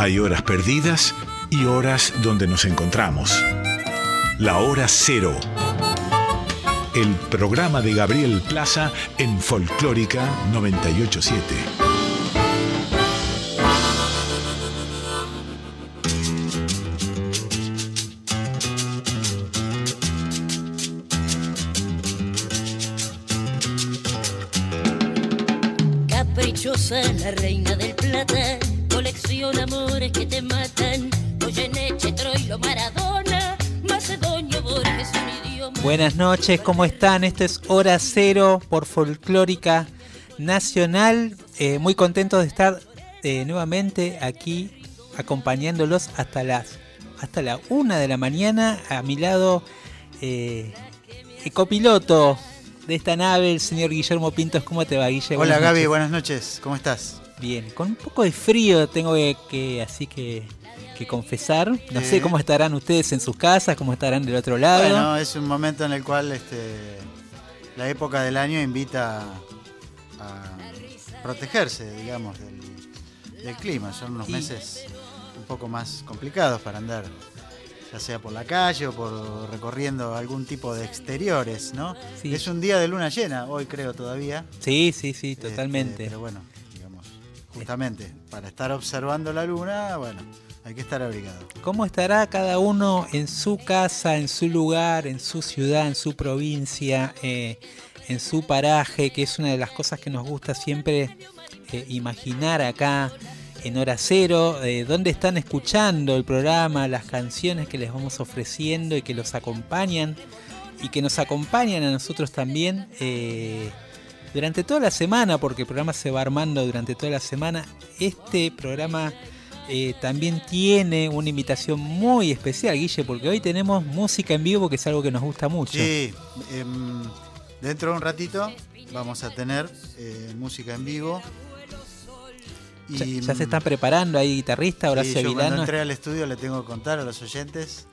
Hay horas perdidas y horas donde nos encontramos. La hora cero. El programa de Gabriel Plaza en Folclórica 987. Caprichosa, la reina Buenas noches, ¿cómo están? Esto es Hora Cero por Folclórica Nacional. Eh, muy contentos de estar eh, nuevamente aquí acompañándolos hasta las hasta la una de la mañana. A mi lado, eh, el copiloto de esta nave, el señor Guillermo Pintos. ¿Cómo te va, Guillermo? Hola Gaby, buenas noches, ¿cómo estás? Bien, con un poco de frío tengo que, que- así que, que confesar. No sé cómo estarán ustedes en sus casas, cómo estarán del otro lado. Bueno, es un momento en el cual este, la época del año invita a protegerse, digamos, del, del clima. Son unos Y- meses un poco más complicados para andar, ya sea por la calle o por recorriendo algún tipo de exteriores, ¿no? Sí. Es un día de luna llena, hoy creo todavía. Sí, sí, sí, Este, totalmente. pero bueno, digamos, justamente para estar observando la luna, bueno, hay que estar abrigado. ¿Cómo estará cada uno en su casa, en su lugar, en su ciudad, en su provincia, eh, en su paraje, que es una de las cosas que nos gusta siempre eh, imaginar acá en Hora Cero, eh, dónde están escuchando el programa, las canciones que les vamos ofreciendo y que los acompañan y que nos acompañan a nosotros también eh, durante toda la semana, porque el programa se va armando durante toda la semana. Este programa eh, también tiene una invitación muy especial, Guille, porque hoy tenemos música en vivo, que es algo que nos gusta mucho. Sí, em, dentro de un ratito vamos a tener eh, música en vivo. Ya, Y, ya se están preparando, hay guitarrista, sí, Horacio yo cuando entré al estudio le tengo que contar a los oyentes,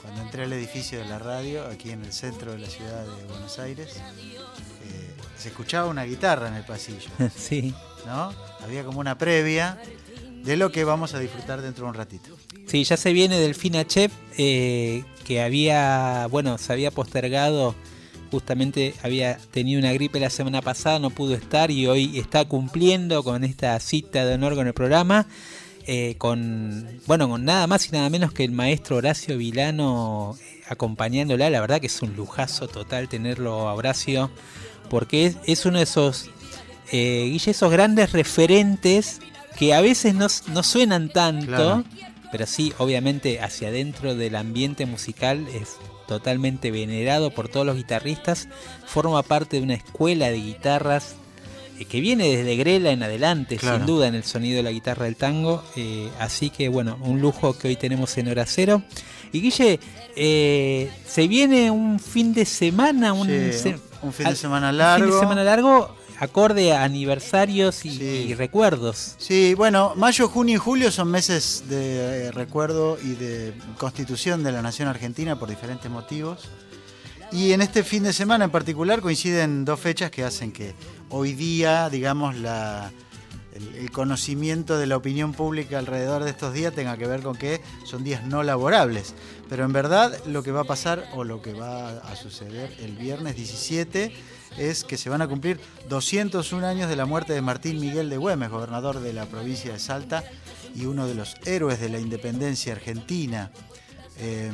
cuando entré al edificio de la radio, aquí en el centro de la ciudad de Buenos Aires, eh, se escuchaba una guitarra en el pasillo, sí, ¿no? Había como una previa de lo que vamos a disfrutar dentro de un ratito. sí, ya se viene Delfina Chep, eh, que había, bueno, se había postergado, justamente había tenido una gripe la semana pasada, no pudo estar y hoy está cumpliendo con esta cita de honor con el programa. eh, con bueno con nada más y nada menos que el maestro Horacio Vilano eh, acompañándola la verdad que es un lujazo total tenerlo a Horacio porque es, es uno de esos eh, esos grandes referentes que a veces no, no suenan tanto Claro. pero sí obviamente hacia adentro del ambiente musical es totalmente venerado por todos los guitarristas forma parte de una escuela de guitarras eh, que viene desde Grela en adelante, Claro. sin duda, en el sonido de la guitarra del tango. eh, así que, bueno, un lujo que hoy tenemos en Hora Cero. Y Guille, eh, se viene un fin de semana, un, Sí, se- un fin de semana un largo. fin de semana largo, acorde a aniversarios y, Sí. y recuerdos. Sí, bueno, mayo, junio y julio son meses de eh, recuerdo y de constitución de la nación argentina por diferentes motivos. Y en este fin de semana en particular coinciden dos fechas que hacen que hoy día, digamos, la, el, el conocimiento de la opinión pública alrededor de estos días tenga que ver con que son días no laborables. Pero en verdad lo que va a pasar o lo que va a suceder el viernes 17 es que se van a cumplir 201 años de la muerte de Martín Miguel de Güemes, gobernador de la provincia de Salta y uno de los héroes de la independencia argentina. Eh,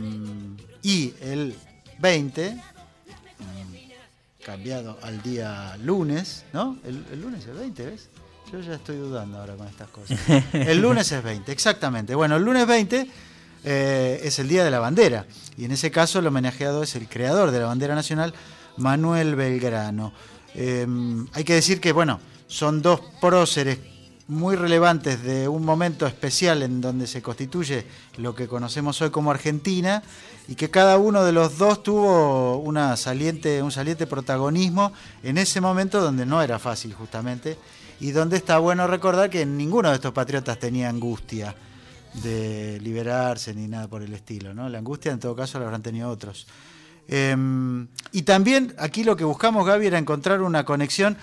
y el 20, mm, cambiado al día lunes, ¿no? El, el lunes es el 20, ¿ves? Yo ya estoy dudando ahora con estas cosas. El lunes es 20, exactamente. Bueno, el lunes 20 eh, es el Día de la Bandera. Y en ese caso el homenajeado es el creador de la bandera nacional, Manuel Belgrano. Eh, hay que decir que, bueno, son dos próceres muy relevantes de un momento especial en donde se constituye lo que conocemos hoy como Argentina y que cada uno de los dos tuvo una saliente, un saliente protagonismo en ese momento donde no era fácil justamente y donde está bueno recordar que ninguno de estos patriotas tenía angustia de liberarse ni nada por el estilo, ¿no? La angustia en todo caso la habrán tenido otros. Eh, y también aquí lo que buscamos, Gaby, era encontrar una conexión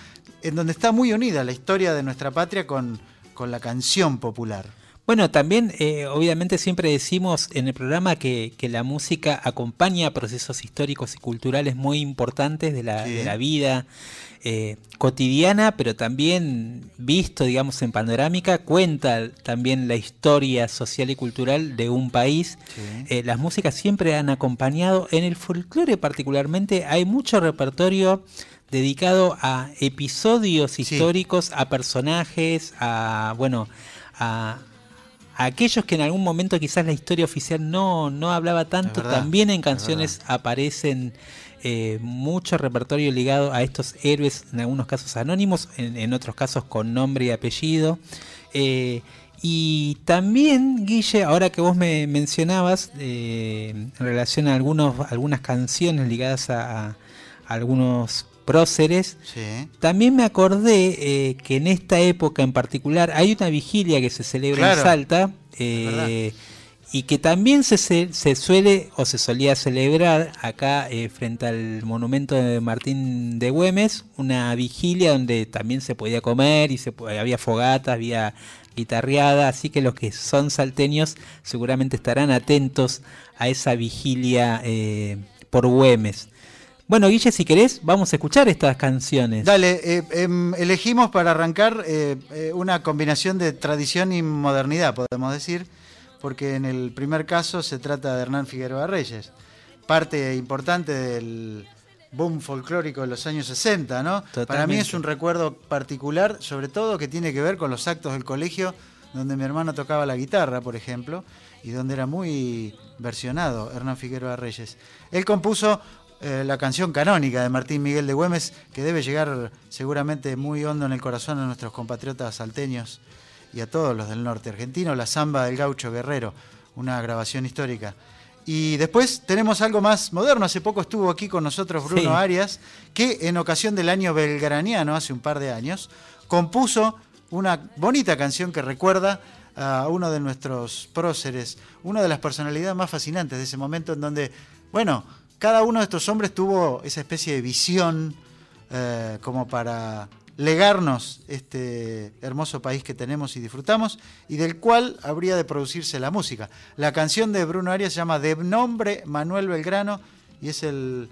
en donde está muy unida la historia de nuestra patria con, con la canción popular. Bueno, también eh, obviamente siempre decimos en el programa que, la música acompaña procesos históricos y culturales muy importantes de la, de la vida eh, cotidiana, pero también visto, digamos, en panorámica, cuenta también la historia social y cultural de un país. Eh, las músicas siempre han acompañado, en el folclore particularmente, hay mucho repertorio dedicado a episodios históricos, a personajes, a, bueno, a, aquellos que en algún momento quizás la historia oficial no, no hablaba tanto, también en canciones aparecen eh, mucho repertorio ligado a estos héroes, en algunos casos anónimos, en, otros casos con nombre y apellido. Eh, y también, Guille, ahora que vos me mencionabas eh, en relación a algunos, algunas canciones ligadas a, algunos próceres, también me acordé que en esta época en particular hay una vigilia que se celebra en Salta y que también se, se, suele o se solía celebrar acá eh, frente al monumento de Martín de Güemes, una vigilia donde también se podía comer y se, había fogatas, había guitarreada, así que los que son salteños seguramente estarán atentos a esa vigilia eh, por Güemes. Bueno, Guille, si querés, vamos a escuchar estas canciones. Dale, eh, em, elegimos para arrancar una combinación de tradición y modernidad, podemos decir porque en el primer caso se trata de Hernán Figueroa Reyes, parte importante del boom folclórico de los años 60, ¿no? Para mí es un recuerdo particular, sobre todo que tiene que ver con los actos del colegio, donde mi hermano tocaba la guitarra, por ejemplo, y donde era muy versionado Hernán Figueroa Reyes. Él compuso eh, la canción canónica de Martín Miguel de Güemes, que debe llegar seguramente muy hondo en el corazón de nuestros compatriotas salteños y a todos los del norte argentino, la samba del gaucho guerrero, una grabación histórica. Y después tenemos algo más moderno. Hace poco estuvo aquí con nosotros Bruno Arias, que en ocasión del año belgraniano, hace un par de años, compuso una bonita canción que recuerda a uno de nuestros próceres, una de las personalidades más fascinantes de ese momento en donde, bueno, cada uno de estos hombres tuvo esa especie de visión eh, como para legarnos este hermoso país que tenemos y disfrutamos y del cual habría de producirse la música. La canción de Bruno Arias se llama De nombre Manuel Belgrano y es el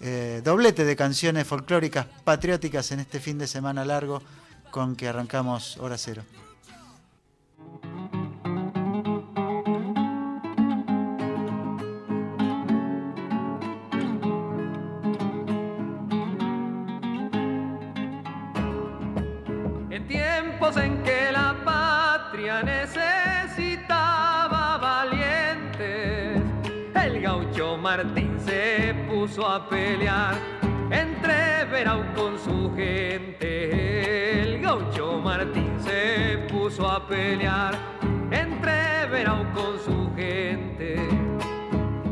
eh, doblete de canciones folclóricas patrióticas en este fin de semana largo con que arrancamos Hora Cero. Puso a pelear entre Verau con su gente. El gaucho Martín se puso a pelear entre Verau con su gente.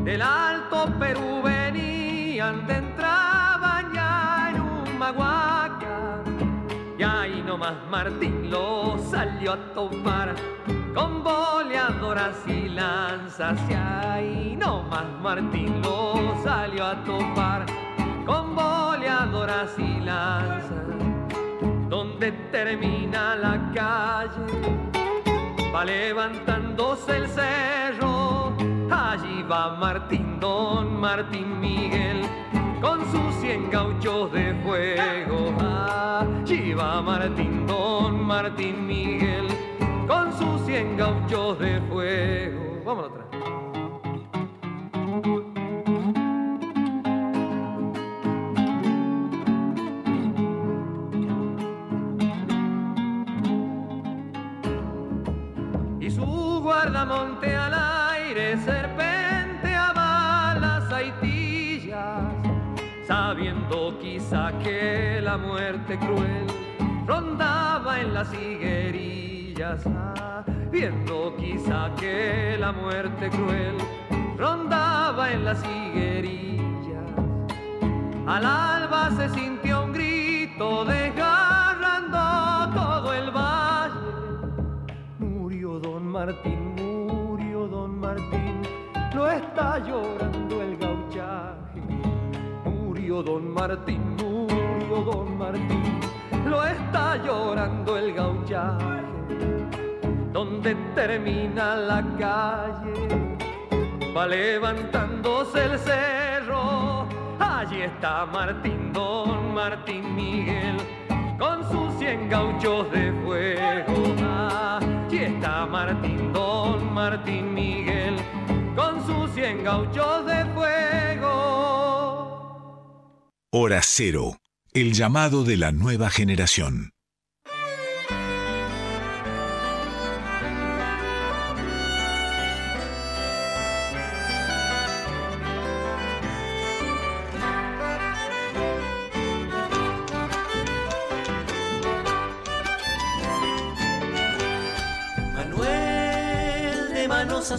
Del Alto Perú venían de entrada ya en un maguaca y ahí nomás Martín lo salió a topar con boleadoras y lanzas. Y ahí nomás Martín lo salió a topar con boleadoras y lanzas. Donde termina la calle, va levantándose el cerro. Allí va Martín, don Martín Miguel con sus cien gauchos de fuego. Allí va Martín, don Martín Miguel, con sus cien gauchos de fuego. Vamos atrás. Y su guardamonte al aire serpente a balas haitillas sabiendo quizá que la muerte cruel rondaba en las viendo quizá que la muerte cruel rondaba en las higuerillas. Al alba se sintió un grito desgarrando todo el valle. Murió don Martín, murió don Martín, lo está llorando el Murió don Martín, murió don Martín, lo está llorando el gauchaje. Donde termina la calle. Va levantándose el cerro, allí está Martín, don Martín Miguel, con sus cien gauchos de fuego. Allí está Martín, don Martín Miguel, con sus cien gauchos de fuego. Hora Cero, el llamado de la nueva generación.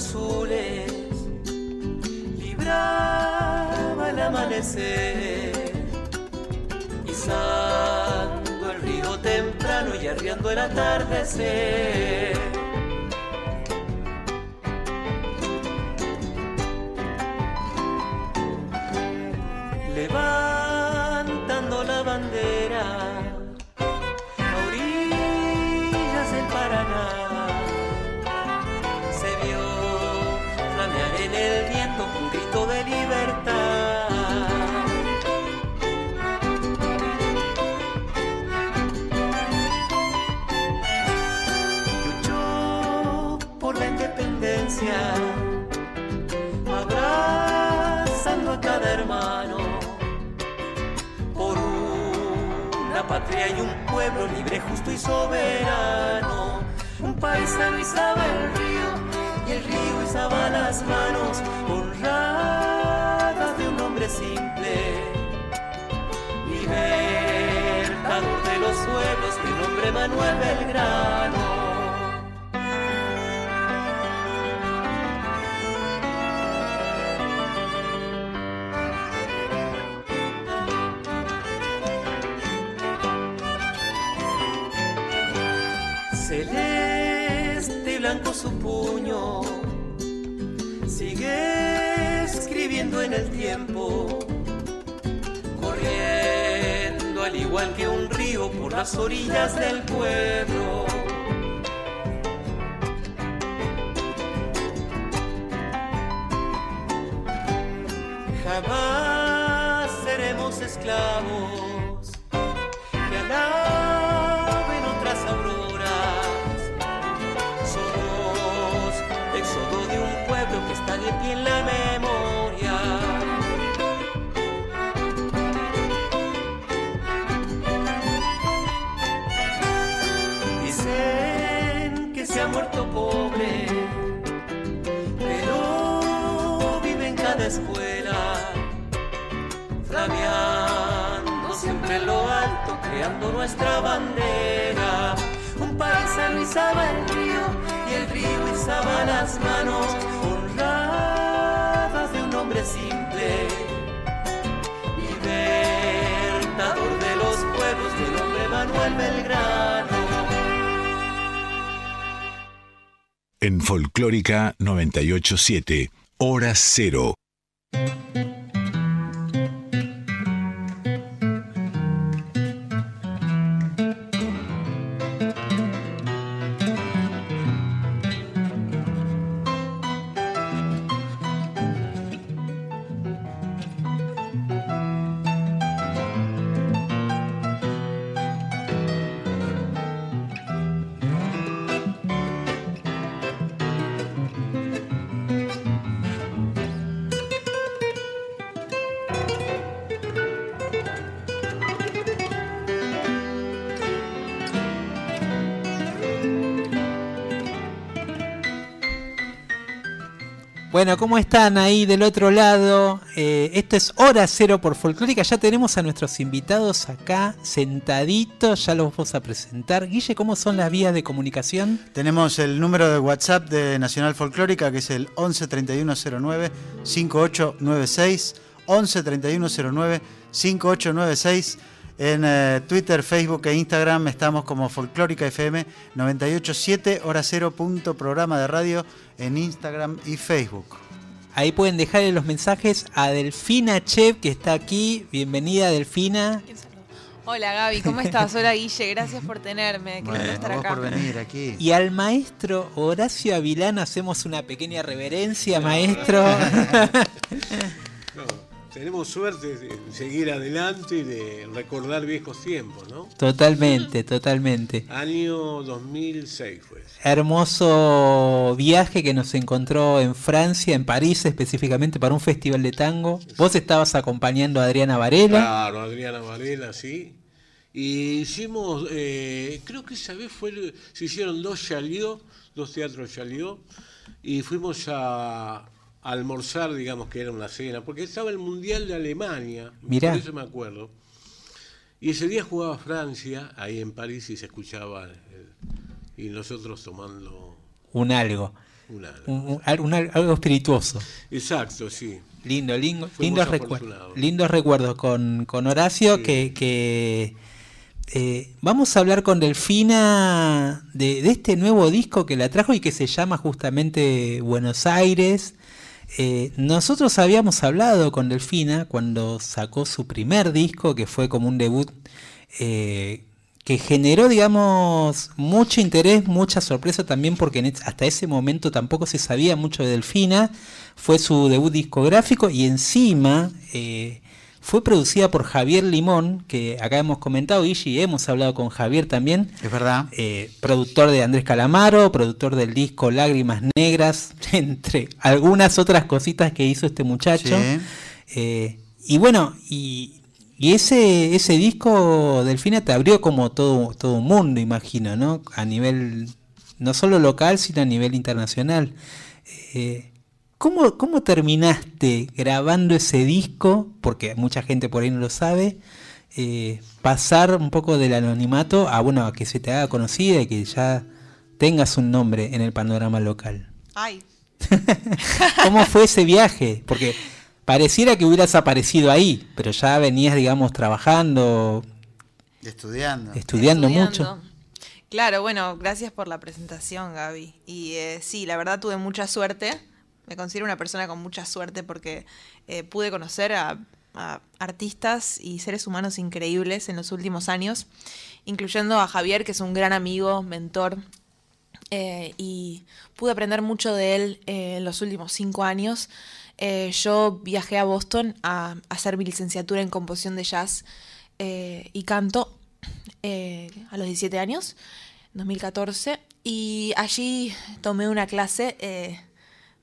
Azules libraba el amanecer, izando el río temprano y arriando el atardecer. Abrazando a cada hermano por una patria y un pueblo libre, justo y soberano. Un paisano izaba el río y el río izaba las manos honradas de un hombre simple. Libertador de los pueblos, de nombre Manuel Belgrano. Su puño, sigue escribiendo en el tiempo, corriendo al igual que un río por las orillas del pueblo. Jamás seremos esclavos nuestra bandera. Un paisano izaba el río y el río izaba las manos honradas de un hombre simple. Libertador de los pueblos del hombre Manuel Belgrano. En Folclórica 987, Hora Cero. ¿Cómo están ahí del otro lado? Eh, esto es Hora Cero por Folclórica. Ya tenemos a nuestros invitados acá sentaditos. Ya los vamos a presentar. Guille, ¿cómo son las vías de comunicación? Tenemos el número de WhatsApp de Nacional Folclórica que es el 11 3109 5896. 11 3109 5896. En eh, Twitter, Facebook e Instagram estamos como Folclórica FM 987 hora cero punto programa de radio en Instagram y Facebook. Ahí pueden dejarle los mensajes a Delfina Chev, que está aquí. Bienvenida, Delfina. Hola Gaby, ¿cómo estás? Hola Guille, gracias por tenerme. Qué Bueno, estar acá. por venir aquí. Y al maestro Horacio Avilán hacemos una pequeña reverencia, maestro. Tenemos suerte de seguir adelante y de recordar viejos tiempos, ¿no? totalmente, totalmente. Año 2006 fue. Hermoso viaje que nos encontró en Francia, en París específicamente, para un festival de tango. Vos estabas acompañando a Adriana Varela. Claro, Adriana Varela, sí. Y hicimos, eh, creo que esa vez fue, se hicieron dos Chalió, dos teatros Chalió, y fuimos a almorzar, digamos que era una cena, porque estaba el Mundial de Alemania, Mirá. por eso me acuerdo. Y ese día jugaba Francia, ahí en París, y se escuchaba, el- y nosotros tomando Un algo. Un- un- al- un al- algo espirituoso. Exacto, sí. Lindo, lindo lindos, recuerdos lindos recuerdos con, con Horacio Sí. que, que, eh, vamos a hablar con Delfina de, de este nuevo disco que la trajo y que se llama justamente Buenos Aires. Eh, nosotros habíamos hablado con Delfina cuando sacó su primer disco, que fue como un debut eh, que generó, digamos, mucho interés, mucha sorpresa también, porque hasta ese momento tampoco se sabía mucho de Delfina. Fue su debut discográfico y encima eh, fue producida por Javier Limón, que acá hemos comentado, y hemos hablado con Javier también. Es verdad. eh, productor de Andrés Calamaro, productor del disco Lágrimas Negras, entre algunas otras cositas que hizo este muchacho. Sí. Eh, y bueno, y, y ese, ese disco, Delfina, te abrió como todo, todo un mundo, imagino, ¿no? A nivel, no solo local, sino a nivel internacional. Eh, ¿cómo, ¿Cómo terminaste grabando ese disco? Porque mucha gente por ahí no lo sabe. eh, pasar un poco del anonimato a, bueno, a que se te haga conocida y que ya tengas un nombre en el panorama local. Ay, ¿Cómo fue ese viaje? Porque pareciera que hubieras aparecido ahí, pero ya venías, digamos, trabajando, Estudiando. estudiando, estudiando. mucho. Claro, bueno, gracias por la presentación, Gaby. Y eh, sí, la verdad tuve mucha suerte. Me considero una persona con mucha suerte porque eh, pude conocer a, artistas y seres humanos increíbles en los últimos años, incluyendo a Javier, que es un gran amigo, mentor, eh, y pude aprender mucho de él eh, en los últimos cinco años. Yo viajé a Boston a, a hacer mi licenciatura en composición de jazz y canto a los 17 años, 2014, y allí tomé una clase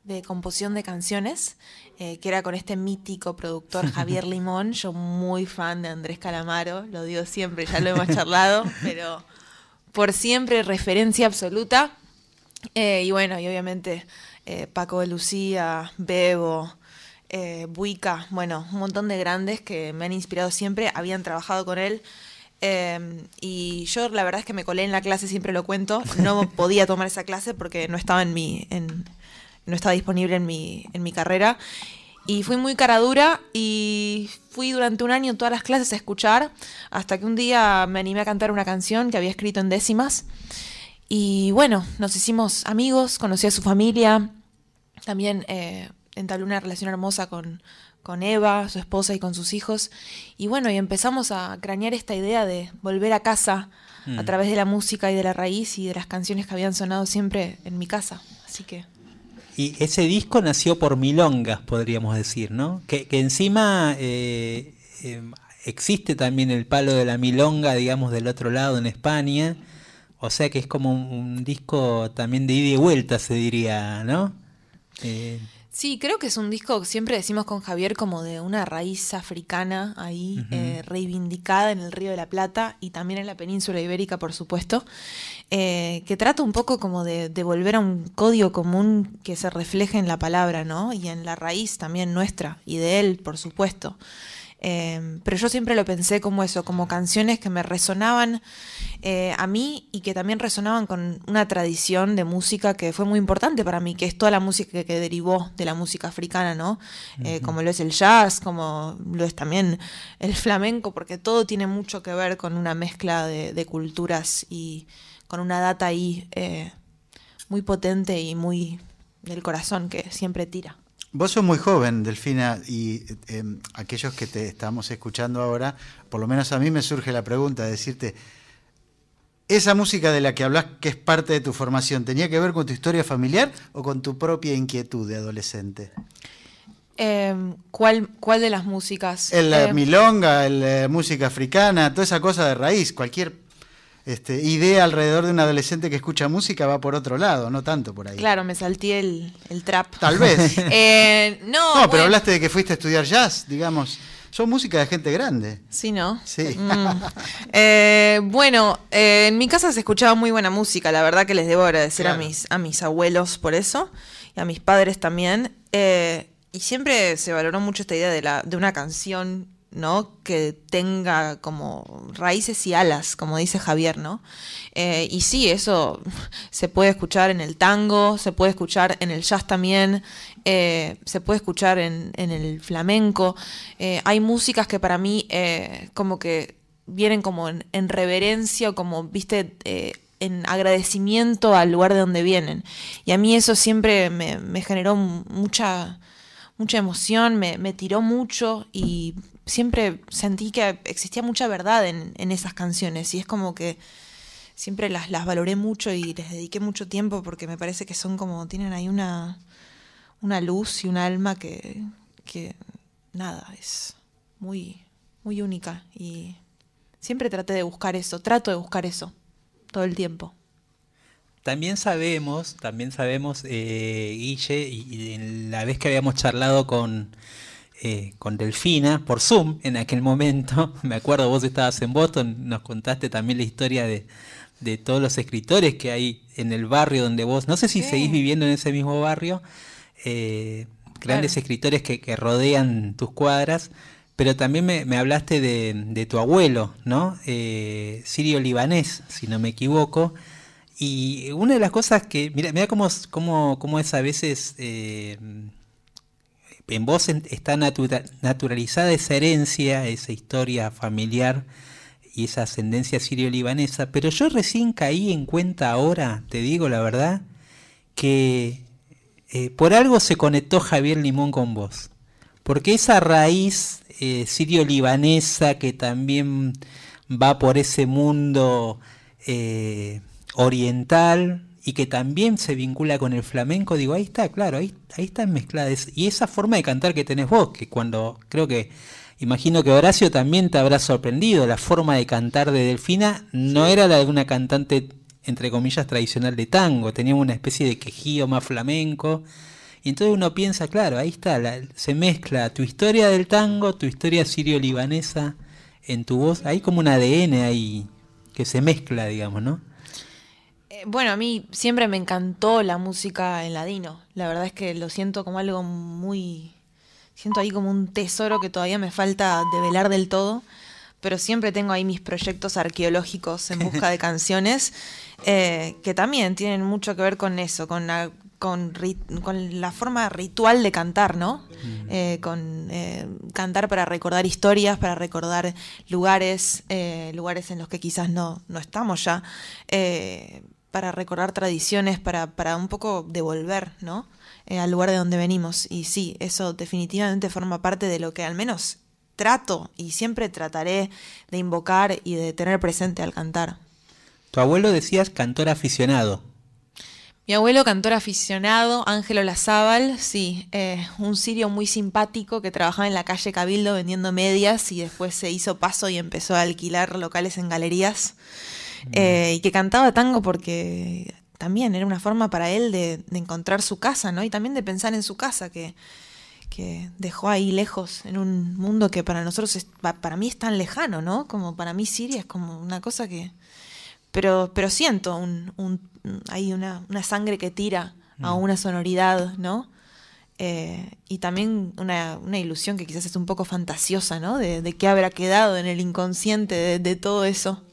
de composición de canciones, eh, que era con este mítico productor Javier Limón, yo muy fan de Andrés Calamaro, lo digo siempre, ya lo hemos charlado, pero por siempre referencia absoluta. Eh, y bueno, y obviamente eh, Paco de Lucía, Bebo, Buica, bueno, un montón de grandes que me han inspirado siempre, habían trabajado con él. eh, y yo la verdad es que me colé en la clase, siempre lo cuento, no podía tomar esa clase porque no estaba en mi, en- no estaba disponible en mi, en mi carrera. Y fui muy cara dura y fui durante un año todas las clases a escuchar, hasta que un día me animé a cantar una canción que había escrito en décimas. Y bueno, nos hicimos amigos, conocí a su familia, también eh, entablé una relación hermosa con, con Eva, su esposa, y con sus hijos. Y bueno, y empezamos a cranear esta idea de volver a casa a través de la música y de la raíz y de las canciones que habían sonado siempre en mi casa. Así que... Y ese disco nació por milongas, podríamos decir, ¿no? Que, que encima eh, eh, existe también el palo de la milonga, digamos, del otro lado en España. O sea que es como un, un disco también de ida y vuelta, se diría, ¿no? Eh, Sí, creo que es un disco, siempre decimos con Javier, como de una raíz africana ahí, eh, reivindicada en el Río de la Plata y también en la península ibérica, por supuesto, eh, que trata un poco como de, de volver a un código común que se refleje en la palabra, ¿no? Y en la raíz también nuestra y de él, por supuesto. Eh, pero yo siempre lo pensé como eso, como canciones que me resonaban eh, a mí y que también resonaban con una tradición de música que fue muy importante para mí, que es toda la música que, que derivó de la música africana, ¿no? Eh, Como lo es el jazz, como lo es también el flamenco, porque todo tiene mucho que ver con una mezcla de, de culturas y con una data ahí eh, muy potente y muy del corazón que siempre tira. Vos sos muy joven, Delfina, y eh, aquellos que te estamos escuchando ahora, por lo menos a mí me surge la pregunta de decirte, esa música de la que hablas, que es parte de tu formación, ¿tenía que ver con tu historia familiar o con tu propia inquietud de adolescente? Em, ¿cuál, ¿Cuál de las músicas? El eh, Eh, milonga, eh, música africana, toda esa cosa de raíz, cualquier este, idea alrededor de un adolescente que escucha música va por otro lado, no tanto por ahí. Claro, me salté el, el trap. Tal vez. Eh, no, No, pero hablaste de que fuiste a estudiar jazz, digamos. Son música de gente grande. Sí, ¿no? Sí. Mm. Eh, bueno, eh, en mi casa se escuchaba muy buena música, la verdad que les debo agradecer a, mis, a mis abuelos por eso, y a mis padres también. Eh, y siempre se valoró mucho esta idea de, la, de una canción, ¿no? Que tenga como raíces y alas, como dice Javier, ¿no? Eh, y sí, eso se puede escuchar en el tango, se puede escuchar en el jazz también, eh, se puede escuchar en, en el flamenco. Eh, hay músicas que para mí como que vienen como en, en reverencia o como, viste, en agradecimiento al lugar de donde vienen. Y a mí eso siempre me, me generó mucha, mucha emoción, me, me tiró mucho y siempre sentí que existía mucha verdad en, en esas canciones. Y es como que siempre las, las valoré mucho y les dediqué mucho tiempo porque me parece que son como, tienen ahí una, una luz y un alma que, que nada, es muy, muy única. Y siempre traté de buscar eso, trato de buscar eso todo el tiempo. También sabemos, también sabemos, eh, Guille, y, la vez que habíamos charlado con, eh, con Delfina por Zoom en aquel momento, me acuerdo, vos estabas en Boston, nos contaste también la historia de, de todos los escritores que hay en el barrio donde vos, no sé si Sí. seguís viviendo en ese mismo barrio, eh, grandes Claro. escritores que, que rodean tus cuadras, pero también me, me hablaste de, de tu abuelo, ¿no? Eh, sirio libanés, si no me equivoco. Y una de las cosas que, mira, mira cómo, es- cómo, cómo es a veces eh, en vos está natura- naturalizada esa herencia, esa historia familiar y esa ascendencia sirio-libanesa, pero yo recién caí en cuenta ahora, te digo la verdad, que eh, por algo se conectó Javier Limón con vos. Porque esa raíz eh, sirio-libanesa que también va por ese mundo eh, oriental y que también se vincula con el flamenco, digo, ahí está, claro, ahí, ahí están mezcladas. Y esa forma de cantar que tenés vos, que cuando creo que, imagino que Horacio también te habrá sorprendido, la forma de cantar de Delfina no era la de una cantante, entre comillas, tradicional de tango, tenía una especie de quejío más flamenco. Y entonces uno piensa, claro, ahí está, la- se mezcla tu historia del tango, tu historia sirio-libanesa en tu voz, hay como un ADN ahí que se mezcla, digamos, ¿no? Eh, Bueno, a mí siempre me encantó la música en ladino. La verdad es que lo siento como algo muy... Siento ahí como un tesoro que todavía me falta develar del todo. Pero siempre tengo ahí mis proyectos arqueológicos en busca de canciones eh, que también tienen mucho que ver con eso, con la, con, rit- con la forma ritual de cantar, ¿no? Eh, con eh, cantar para recordar historias, para recordar lugares, eh, lugares en los que quizás no, no estamos ya, para recordar tradiciones, para, para un poco devolver, ¿no? Eh, al lugar de donde venimos. Y sí, eso definitivamente forma parte de lo que al menos trato y siempre trataré de invocar y de tener presente al cantar. Tu abuelo decías cantor aficionado. Mi abuelo, cantor aficionado, Ángelo Lazábal, sí, eh, un sirio muy simpático que trabajaba en la calle Cabildo vendiendo medias y después se hizo paso y empezó a alquilar locales en galerías. Eh, y que cantaba tango porque también era una forma para él de, de encontrar su casa, ¿no? Y también de pensar en su casa, que, que dejó ahí lejos, en un mundo que para nosotros, es- pa- para mí es tan lejano, ¿no? Como para mí Siria es como una cosa que... Pero, pero siento un, un, hay una, una sangre que tira a una sonoridad, ¿no? Eh, y también una, una ilusión que quizás es un poco fantasiosa, ¿no? De, de qué habrá quedado en el inconsciente de, de todo eso.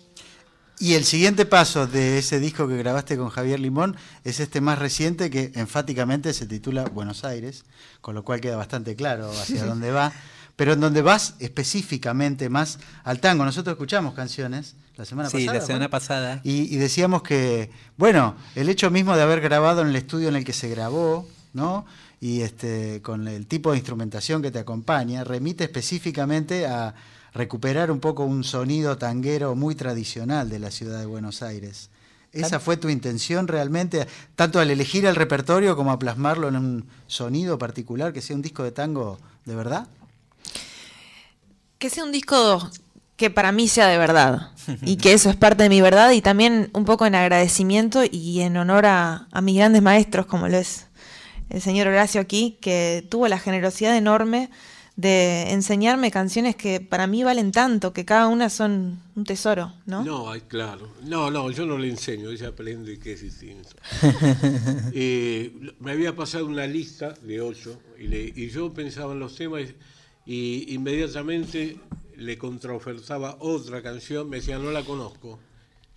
Y el siguiente paso de ese disco que grabaste con Javier Limón es este más reciente que enfáticamente se titula Buenos Aires, con lo cual queda bastante claro hacia dónde va, pero en donde vas específicamente más al tango. Nosotros escuchamos canciones la semana Sí, pasada. la semana pasada. Y, y decíamos que, bueno, el hecho mismo de haber grabado en el estudio en el que se grabó, ¿no? y este, con el tipo de instrumentación que te acompaña, remite específicamente a recuperar un poco un sonido tanguero muy tradicional de la ciudad de Buenos Aires. ¿Esa fue tu intención realmente, tanto al elegir el repertorio como a plasmarlo en un sonido particular, que sea un disco de tango de verdad? Que sea un disco que para mí sea de verdad y que eso es parte de mi verdad y también un poco en agradecimiento y en honor a, a mis grandes maestros como lo es el señor Horacio aquí, que tuvo la generosidad enorme de enseñarme canciones que para mí valen tanto, que cada una son un tesoro, ¿no? No, ay, claro. No, no, yo no le enseño, ella aprende que es distinto. Eh, me había pasado una lista de ocho y, le- y yo pensaba en los temas y inmediatamente le contraofertaba otra canción, me decía, no la conozco.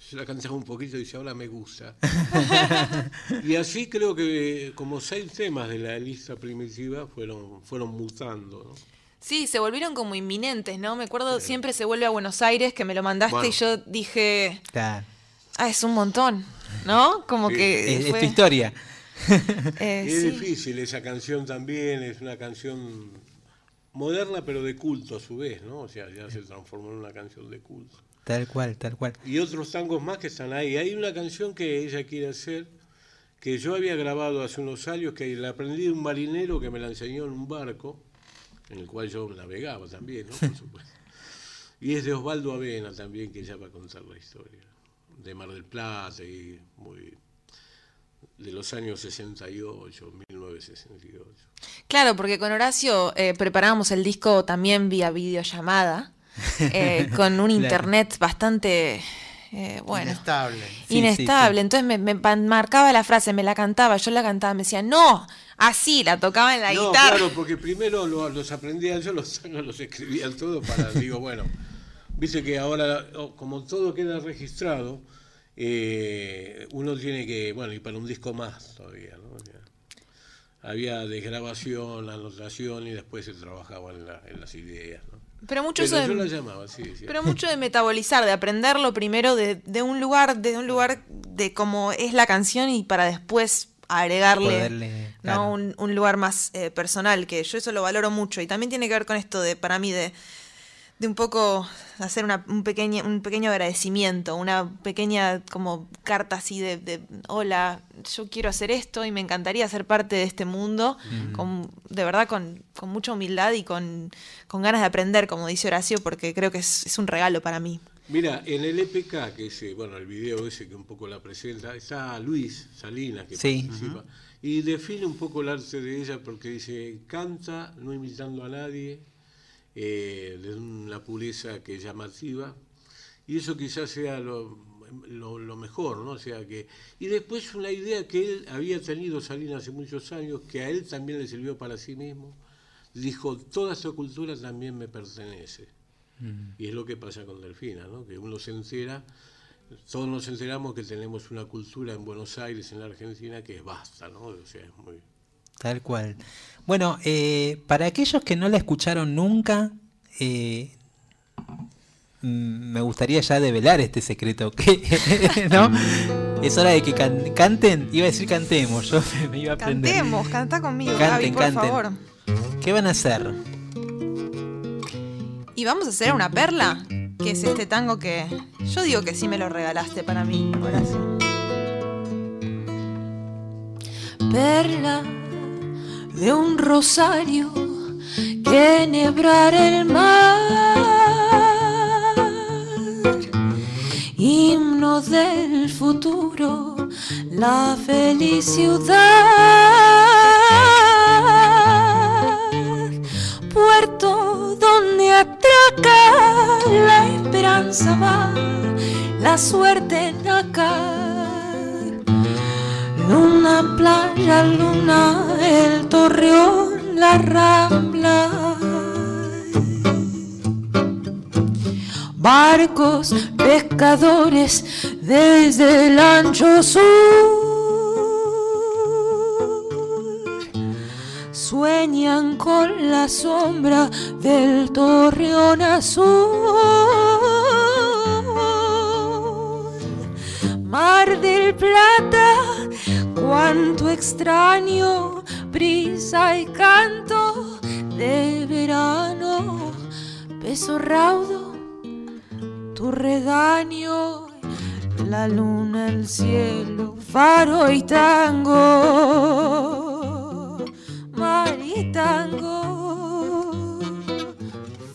Yo la cantaba un poquito y dice, ahora me gusta. y así creo que como seis temas de la lista primitiva fueron, fueron mutando. ¿no? Sí, se volvieron como inminentes, ¿no? Me acuerdo, siempre se vuelve a Buenos Aires, que me lo mandaste Bueno. y yo dije, Claro. ah, es un montón, ¿no? Como Sí. que... Es, tu historia. eh, es sí. difícil esa canción también, es una canción moderna pero de culto a su vez, ¿no? O sea, ya se transformó en una canción de culto. Tal cual, tal cual. Y otros tangos más que están ahí. Hay una canción que ella quiere hacer, que yo había grabado hace unos años, que la aprendí de un marinero que me la enseñó en un barco, en el cual yo navegaba también, ¿no? Por supuesto. Y es de Osvaldo Avena también, que ella va a contar la historia, de Mar del Plata y muy de los años 68, 1968. Claro, porque con Horacio eh, preparábamos el disco también vía videollamada, eh, con un internet bastante, eh, bueno, Inestable. Sí, inestable. sí, sí. Entonces me, marcaba la frase, me la cantaba, yo la cantaba, me decía, no, así, la tocaba en la no, guitarra. claro, porque primero lo- los aprendía yo, los los escribía todo para, digo, bueno, viste que ahora, como todo queda registrado, eh, uno tiene que, bueno, y para un disco más todavía, ¿no? Había desgrabación, anotación y después se trabajaba en, la- en las ideas, ¿no? Pero mucho Pero eso yo de- la llamaba, sí, sí. Pero mucho de metabolizar, de aprenderlo primero de, de un lugar, de un lugar de cómo es la canción y para después agregarle Poderle, ¿no? claro. un, un lugar más eh, personal, que yo eso lo valoro mucho. Y también tiene que ver con esto de, para mí, de, de un poco hacer una, un, pequeño, un pequeño agradecimiento, una pequeña como carta así de, de, hola, yo quiero hacer esto y me encantaría ser parte de este mundo, con, de verdad con, con mucha humildad y con, con ganas de aprender, como dice Horacio, porque creo que es, es un regalo para mí. Mira, en el EPK, que es, eh, bueno, el video ese que un poco la presenta, está Luis Salinas, que Sí. participa, y define un poco el arte de ella porque dice, canta no imitando a nadie, eh, de una pureza que es llamativa, y eso quizás sea lo, lo, lo mejor, ¿no? O sea que, y después una idea que él había tenido Salinas hace muchos años, que a él también le sirvió para sí mismo, dijo, toda esta cultura también me pertenece. Y es lo que pasa con Delfina, ¿no? que uno se entera, todos nos enteramos que tenemos una cultura en Buenos Aires, en la Argentina, que es vasta, ¿no? O sea, es muy... Tal cual. Bueno, eh, para aquellos que no la escucharon nunca, eh, mm, me gustaría ya develar este secreto. ¿No? Es hora de que can- canten. Iba a decir cantemos, yo me iba a aprender. Cantemos, canta conmigo, Canten, Gaby, por canten. favor. ¿Qué van a hacer? Y vamos a hacer una perla, que es este tango que yo digo que sí me lo regalaste para mí, Horacio. Perla de un rosario que enhebrar el mar, himno del futuro, la felicidad. Puerto donde atraca la esperanza va, la suerte nacar. Luna, playa, luna, el torreón, la rambla. Barcos, pescadores desde el ancho sur sueñan con la sombra del torreón azul. Mar del Plata, cuánto extraño brisa y canto de verano, beso raudo, tu regaño, la luna, el cielo, faro y tango, mar y tango,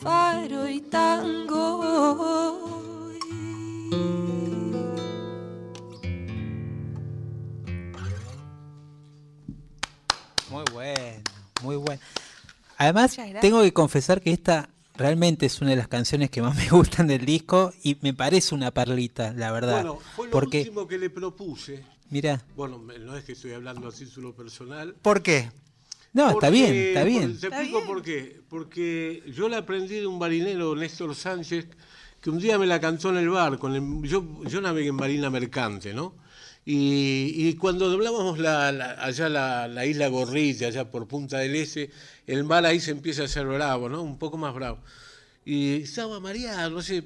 faro y tango. Muy bueno, muy bueno. Además, tengo que confesar que esta realmente es una de las canciones que más me gustan del disco y me parece una perlita, la verdad. Bueno, fue lo Porque, último que le propuse. mira, Bueno, no es que estoy hablando a título personal. ¿Por qué? no, está bien, está bien. por- te explico por qué. Porque yo la aprendí de un marinero, Néstor Sánchez, que un día me la cantó en el bar. Con el- yo, yo navegué en marina mercante, ¿no? Y, y cuando doblábamos la, la- allá la, la isla Gorriti, allá por Punta del Este, el mar ahí se empieza a hacer bravo, ¿no? Un poco más bravo. Y estaba mareado, no sé.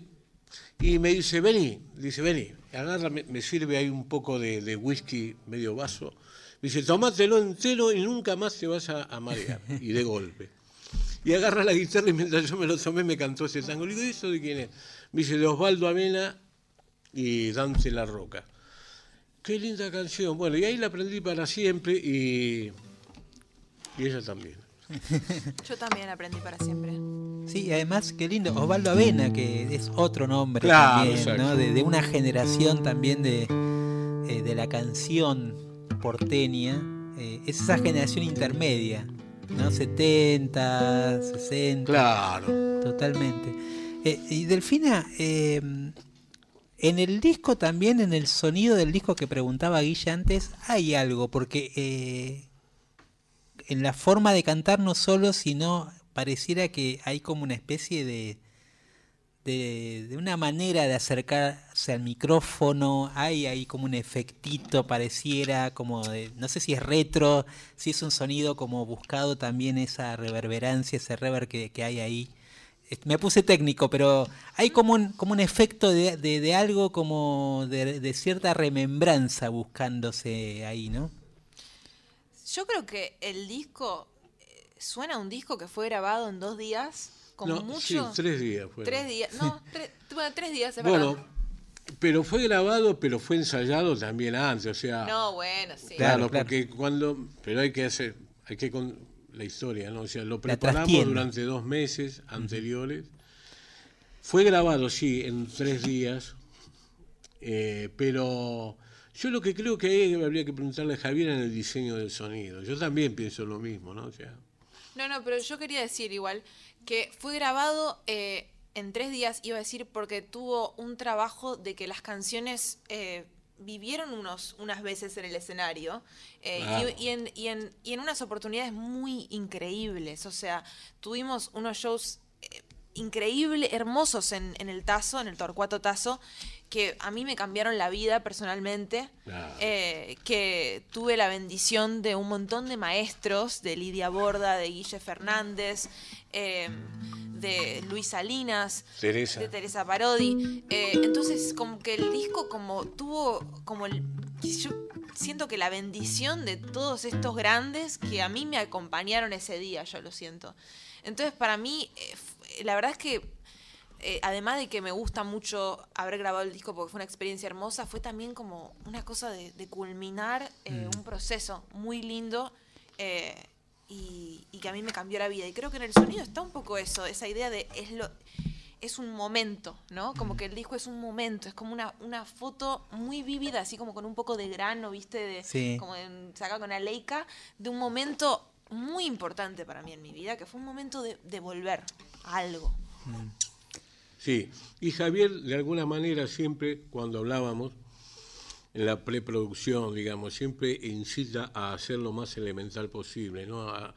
Y me dice, vení, dice, vení, agarra, me, me sirve ahí un poco de, de whisky, medio vaso. Me dice, tomátelo entero y nunca más te vas a, a marear. Y de golpe. Y agarra la guitarra y mientras yo me lo tomé me cantó ese tango. Le digo, ¿y ¿eso de quién es? Me dice, de Osvaldo Avena y Dante La Roca. Qué linda canción. Bueno, y ahí la aprendí para siempre y, y ella también. Yo también aprendí para siempre. Sí, además, qué lindo. Osvaldo Avena, que es otro nombre Claro, también. ¿no? De, de una generación también de, eh, de la canción porteña. Eh, es esa generación intermedia, ¿no? 70, 60. Claro. Totalmente. Eh, y Delfina, eh, en el disco también, en el sonido del disco que preguntaba Guilla antes, hay algo, porque eh, en la forma de cantar no solo, sino pareciera que hay como una especie de, de, una manera de acercarse al micrófono, hay ahí como un efectito, pareciera como de, no sé si es retro, si es un sonido como buscado también esa reverberancia, ese reverb que hay ahí. Me puse técnico, pero hay como un, como un efecto de, de- de algo como de, de cierta remembranza buscándose ahí, ¿no? Yo creo que el disco eh, suena a un disco que fue grabado en dos días, como No, mucho. Sí, tres días fueron. Tres días, no, tres, bueno, tres días, es Bueno, verdad. pero fue grabado, pero fue ensayado también antes, o sea, No, bueno, sí. claro, Claro, claro. porque cuando, pero hay que hacer, hay que con la historia, ¿no? O sea, lo preparamos durante dos meses anteriores. Fue grabado, sí, en tres días, eh, pero yo lo que creo que ahí habría que preguntarle a Javier en el diseño del sonido. Yo también pienso lo mismo, ¿no? O sea, No, no, pero yo quería decir igual que fue grabado eh, en tres días, iba a decir, porque tuvo un trabajo de que las canciones eh, vivieron unos, unas veces en el escenario eh, y- en, y, en, y en unas oportunidades muy increíbles. O sea, tuvimos unos shows eh, increíbles, hermosos en, en el Tazo, en el Torcuato Tazo, que a mí me cambiaron la vida personalmente. Eh, que tuve la bendición de un montón de maestros, de Lidia Borda, de Guille Fernández, eh, de Luis Salinas, Teresa. de Teresa Parodi. Eh, entonces, como que el disco como tuvo como el... Yo siento que la bendición de todos estos grandes que a mí me acompañaron ese día, yo lo siento. Entonces, para mí, eh, la verdad es que eh, además de que me gusta mucho haber grabado el disco porque fue una experiencia hermosa, fue también como una cosa de, de culminar eh, un proceso muy lindo eh, y, y que a mí me cambió la vida. Y creo que en el sonido está un poco eso, esa idea de es lo es un momento, ¿no? Como que el disco es un momento, es como una, una foto muy vívida, así como con un poco de grano, ¿viste? De, Sí. Como en, sacada con una Leica, de un momento muy importante para mí en mi vida, que fue un momento de, de volver a algo. Sí, y Javier de alguna manera siempre, cuando hablábamos en la preproducción, digamos, siempre incita a hacer lo más elemental posible, ¿no? A,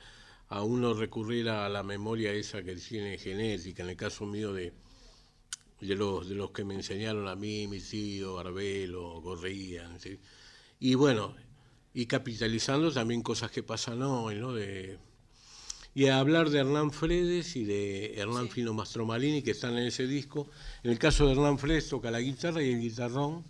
a uno recurrir a la memoria esa que tiene genética, en el caso mío de, de, los, de los que me enseñaron a mí, mi tío, Barbelo, Gorría, ¿sí? y bueno, y capitalizando también cosas que pasan hoy, ¿no? De, y a hablar de Hernán Fredes y de Hernán Fino Mastromalini, que están en ese disco. En el caso de Hernán Fredes toca la guitarra y el guitarrón,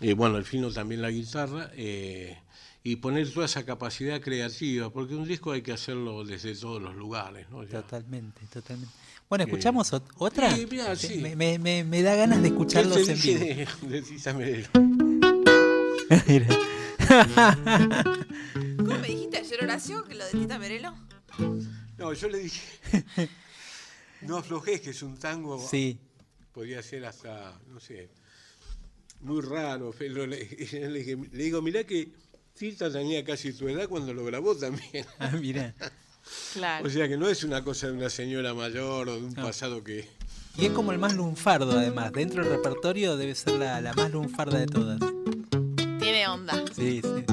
y bueno, el Fino también la guitarra, eh, y poner toda esa capacidad creativa, porque un disco hay que hacerlo desde todos los lugares, ¿no? Ya. Totalmente, totalmente. Bueno, Que- ¿escuchamos ot- otra? Sí, mirá, sí. Me, me- me- me da ganas de escucharlos ¿Qué te en vivo. de- de Tita Merelo? Mira. ¿Cómo me dijiste ayer, Horacio, que lo de Tita Merelo? No, yo le dije, no aflojes, que es un tango, Sí, podría ser hasta, no sé, muy raro. pero le, le dije- le digo, mirá que Tita tenía casi tu edad cuando lo grabó también. ah, mira. Claro. O sea que no es una cosa de una señora mayor o de un No. pasado que... Y es como el más lunfardo, además. Dentro del repertorio debe ser la, la más lunfarda de todas. Tiene onda. Sí, sí.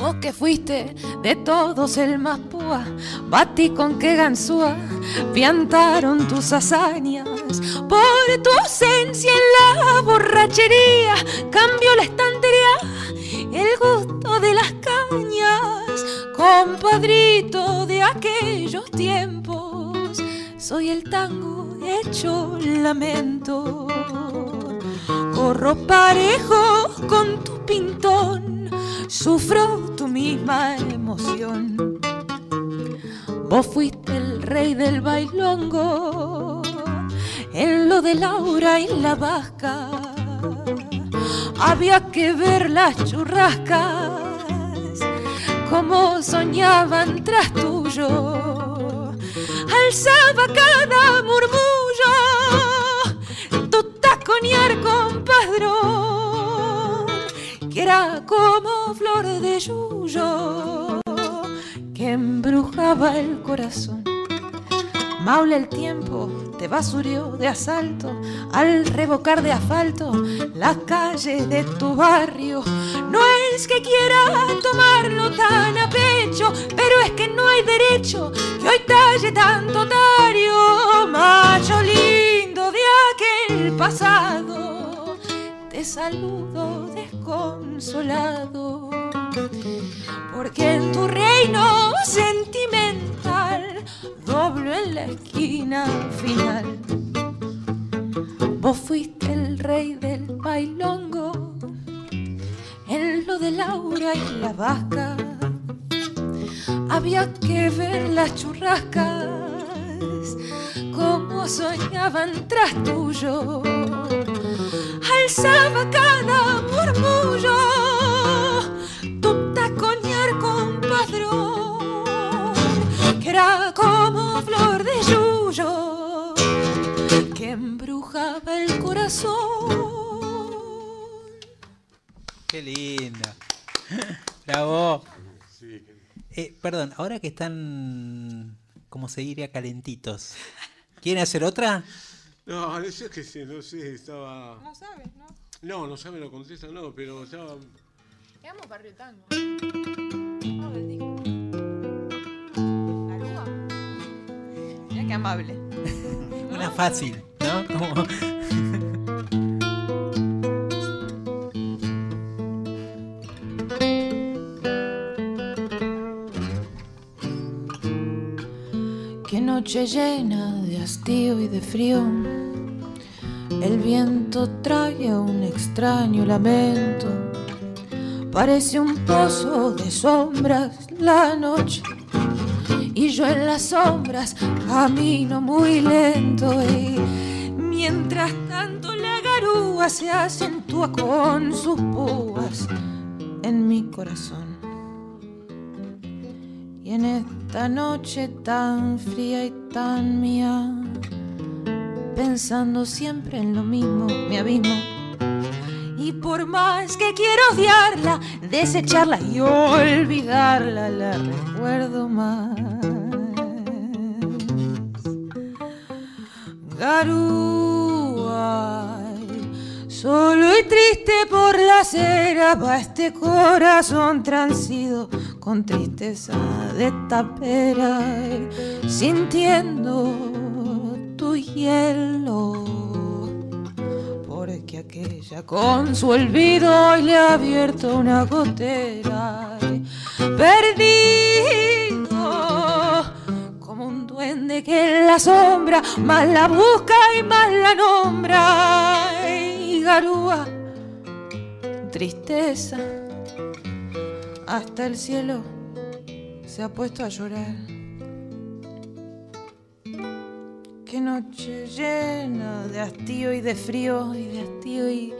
Vos que fuiste de todos el más púa, batí con que ganzúa, piantaron tus hazañas. Por tu ausencia en la borrachería, cambió la estantería, el gusto de las cañas, compadrito de aquellos tiempos. Soy el tango hecho lamento. Corro parejo con tu pintón, sufro tu misma emoción. Vos fuiste el rey del bailongo, en lo de Laura y la vasca. Había que ver las churrascas, como soñaban tras tuyo. Alzaba cada murmullo, tu taconear compadrón, que era como flor de yuyo, que embrujaba el corazón. Maule el tiempo te basurió de asalto al revocar de asfalto las calles de tu barrio. No es que quiera tomarlo tan a pecho, pero es que no hay derecho que hoy talle tanto tario. Macho lindo de aquel pasado, te saludo desconsolado. Porque en tu reino sentimental doblo en la esquina final. Vos fuiste el rey del bailongo, en lo de Laura y la vasca. Había que ver las churrascas, como soñaban tras tuyo. Alzaba cada murmullo, tu taconear compadrón, que era como flor de yuyo, que embrujaba el corazón. Qué lindo. Bravo. Eh, perdón, ahora que están, como se diría, calentitos. ¿Quieren hacer otra? No, eso es que sí, no sé, estaba... No sabes, ¿no? No, no sabe, lo contesta, no, pero estaba... Veamos Barrio Tango. Vamos del disco. ¿Garúa? Mira qué amable. Una fácil, ¿no? Como- Qué noche llena de hastío y de frío. El viento trae un extraño lamento. Parece un pozo de sombras la noche. Y yo en las sombras camino muy lento. Y mientras tanto la garúa se acentúa con sus púas en mi corazón. Y en esta noche tan fría y tan mía, pensando siempre en lo mismo, mi abismo. Y por más que quiero odiarla, desecharla y olvidarla, la recuerdo más. Garúa, solo y triste por la acera va este corazón transido con tristeza de tapera, sintiendo tu hielo. Porque aquella con su olvido hoy le ha abierto una gotera. Perdido como un duende que en la sombra más la busca y más la nombra. Y garúa, tristeza Hasta el cielo se ha puesto a llorar. Qué noche llena de hastío y de frío y de hastío y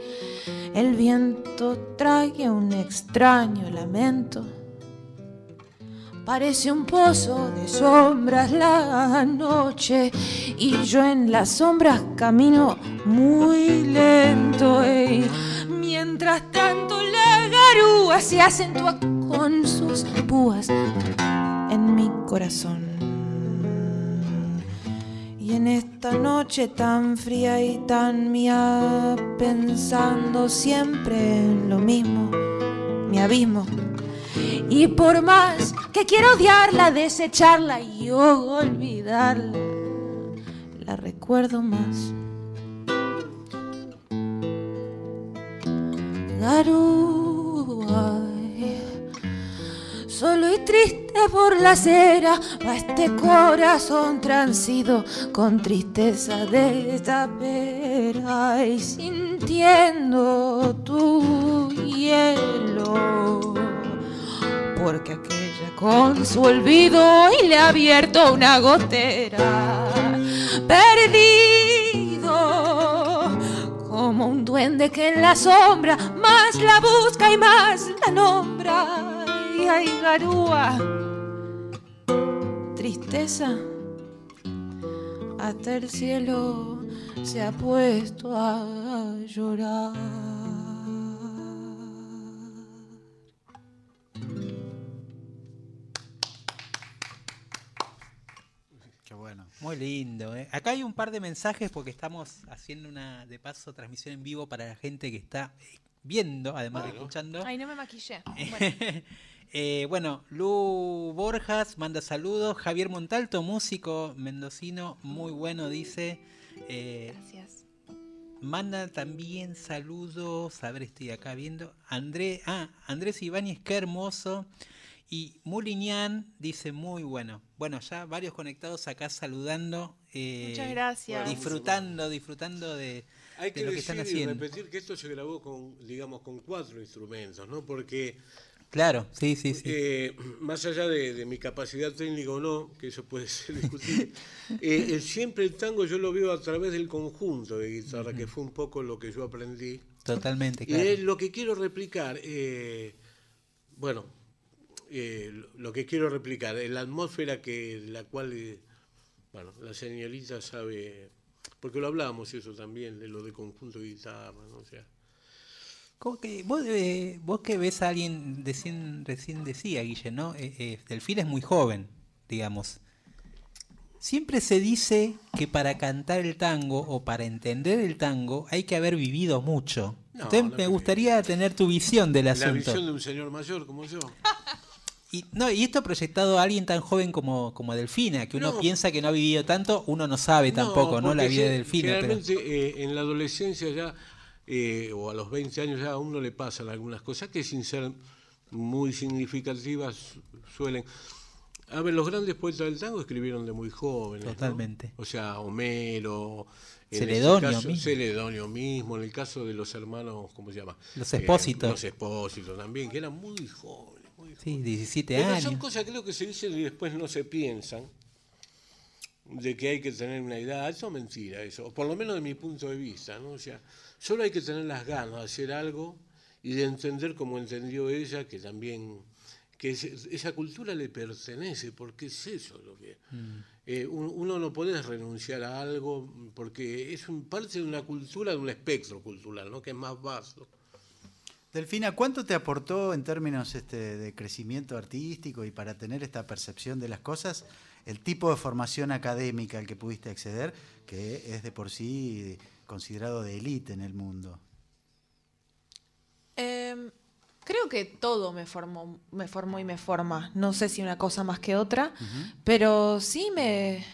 el viento trae un extraño lamento. Parece un pozo de sombras la noche y yo en las sombras camino muy lento. ey. Mientras tanto la garúa se acentúa con sus púas en mi corazón. En esta noche tan fría y tan mía, pensando siempre en lo mismo, mi abismo. Y por más que quiero odiarla, desecharla y olvidarla, la recuerdo más. Garúa, solo y triste por la acera va este corazón transido con tristeza de esta pera y sintiendo tu hielo. Porque aquella con su olvido y le ha abierto una gotera. Perdido como un duende que en la sombra más la busca y más la nombra. Y ay garúa tristeza hasta el cielo se ha puesto a llorar Qué bueno. Muy lindo. ¿eh? Acá hay un par de mensajes porque estamos haciendo una, de paso, transmisión en vivo para la gente que está eh, viendo, además de escuchando. Ay, no me maquillé. Bueno, Eh, bueno, Lu Borjas manda saludos. Javier Montalto, músico mendocino, muy bueno, dice. Eh, gracias. manda también saludos. A ver, estoy acá viendo. André, ah, Andrés Ibáñez, qué hermoso. Y Muliñán dice muy bueno. Bueno, ya varios conectados acá saludando. eh, Muchas gracias. Disfrutando, disfrutando de, Hay de que lo que están y haciendo. repetir que esto se grabó con, digamos, con cuatro instrumentos, ¿no? Porque Claro, sí, sí, sí. eh, más allá de, de mi capacidad técnica o no, que eso puede ser discutible, eh, siempre el tango yo lo veo a través del conjunto de guitarra, que fue un poco lo que yo aprendí. Totalmente, Y claro. es lo que quiero replicar, eh, bueno, eh, lo que quiero replicar, la atmósfera que la cual, eh, bueno, la señorita sabe, porque lo hablábamos eso también, de lo de conjunto de guitarra, ¿no? O sea, ¿Cómo que vos, eh, vos que ves a alguien, recién, recién decía, Guille, ¿no? Eh, eh, Delfín es muy joven, digamos. Siempre se dice que para cantar el tango o para entender el tango hay que haber vivido mucho. No, Entonces no me gustaría tener tu visión del la asunto. visión de un señor mayor como yo. Y, no, y esto proyectado a alguien tan joven como, como Delfina, que uno No. piensa que no ha vivido tanto, uno no sabe tampoco, ¿no? La vida de Delfina. Generalmente eh, en la adolescencia ya, eh, o a los 20 años ya a uno le pasan algunas cosas que sin ser muy significativas su- suelen... A ver, los grandes poetas del tango escribieron de muy jóvenes. ¿no? Totalmente. O sea, Homero... este Celedonio caso, mismo. Celedonio mismo, en el caso de los hermanos, ¿cómo se llama? Los Eh, Espósitos. los Espósitos también, que eran muy jóvenes. Muy Sí, 17 pero años. son cosas creo que se dicen y después no se piensan de que hay que tener una edad. Eso es mentira, eso. Por lo menos de mi punto de vista, ¿no? O sea, solo hay que tener las ganas de hacer algo y de entender como entendió ella, que también que esa cultura le pertenece, porque es eso lo que... eh, un- uno no puede renunciar a algo porque es un, parte de una cultura, de un espectro cultural, ¿no? que es más vasto. Delfina, ¿cuánto te aportó en términos este, de crecimiento artístico y para tener esta percepción de las cosas el tipo de formación académica al que pudiste acceder, que es de por sí considerado de élite en el mundo? Em, creo que todo me formó, me formó y me forma. No sé si una cosa más que otra, pero sí me,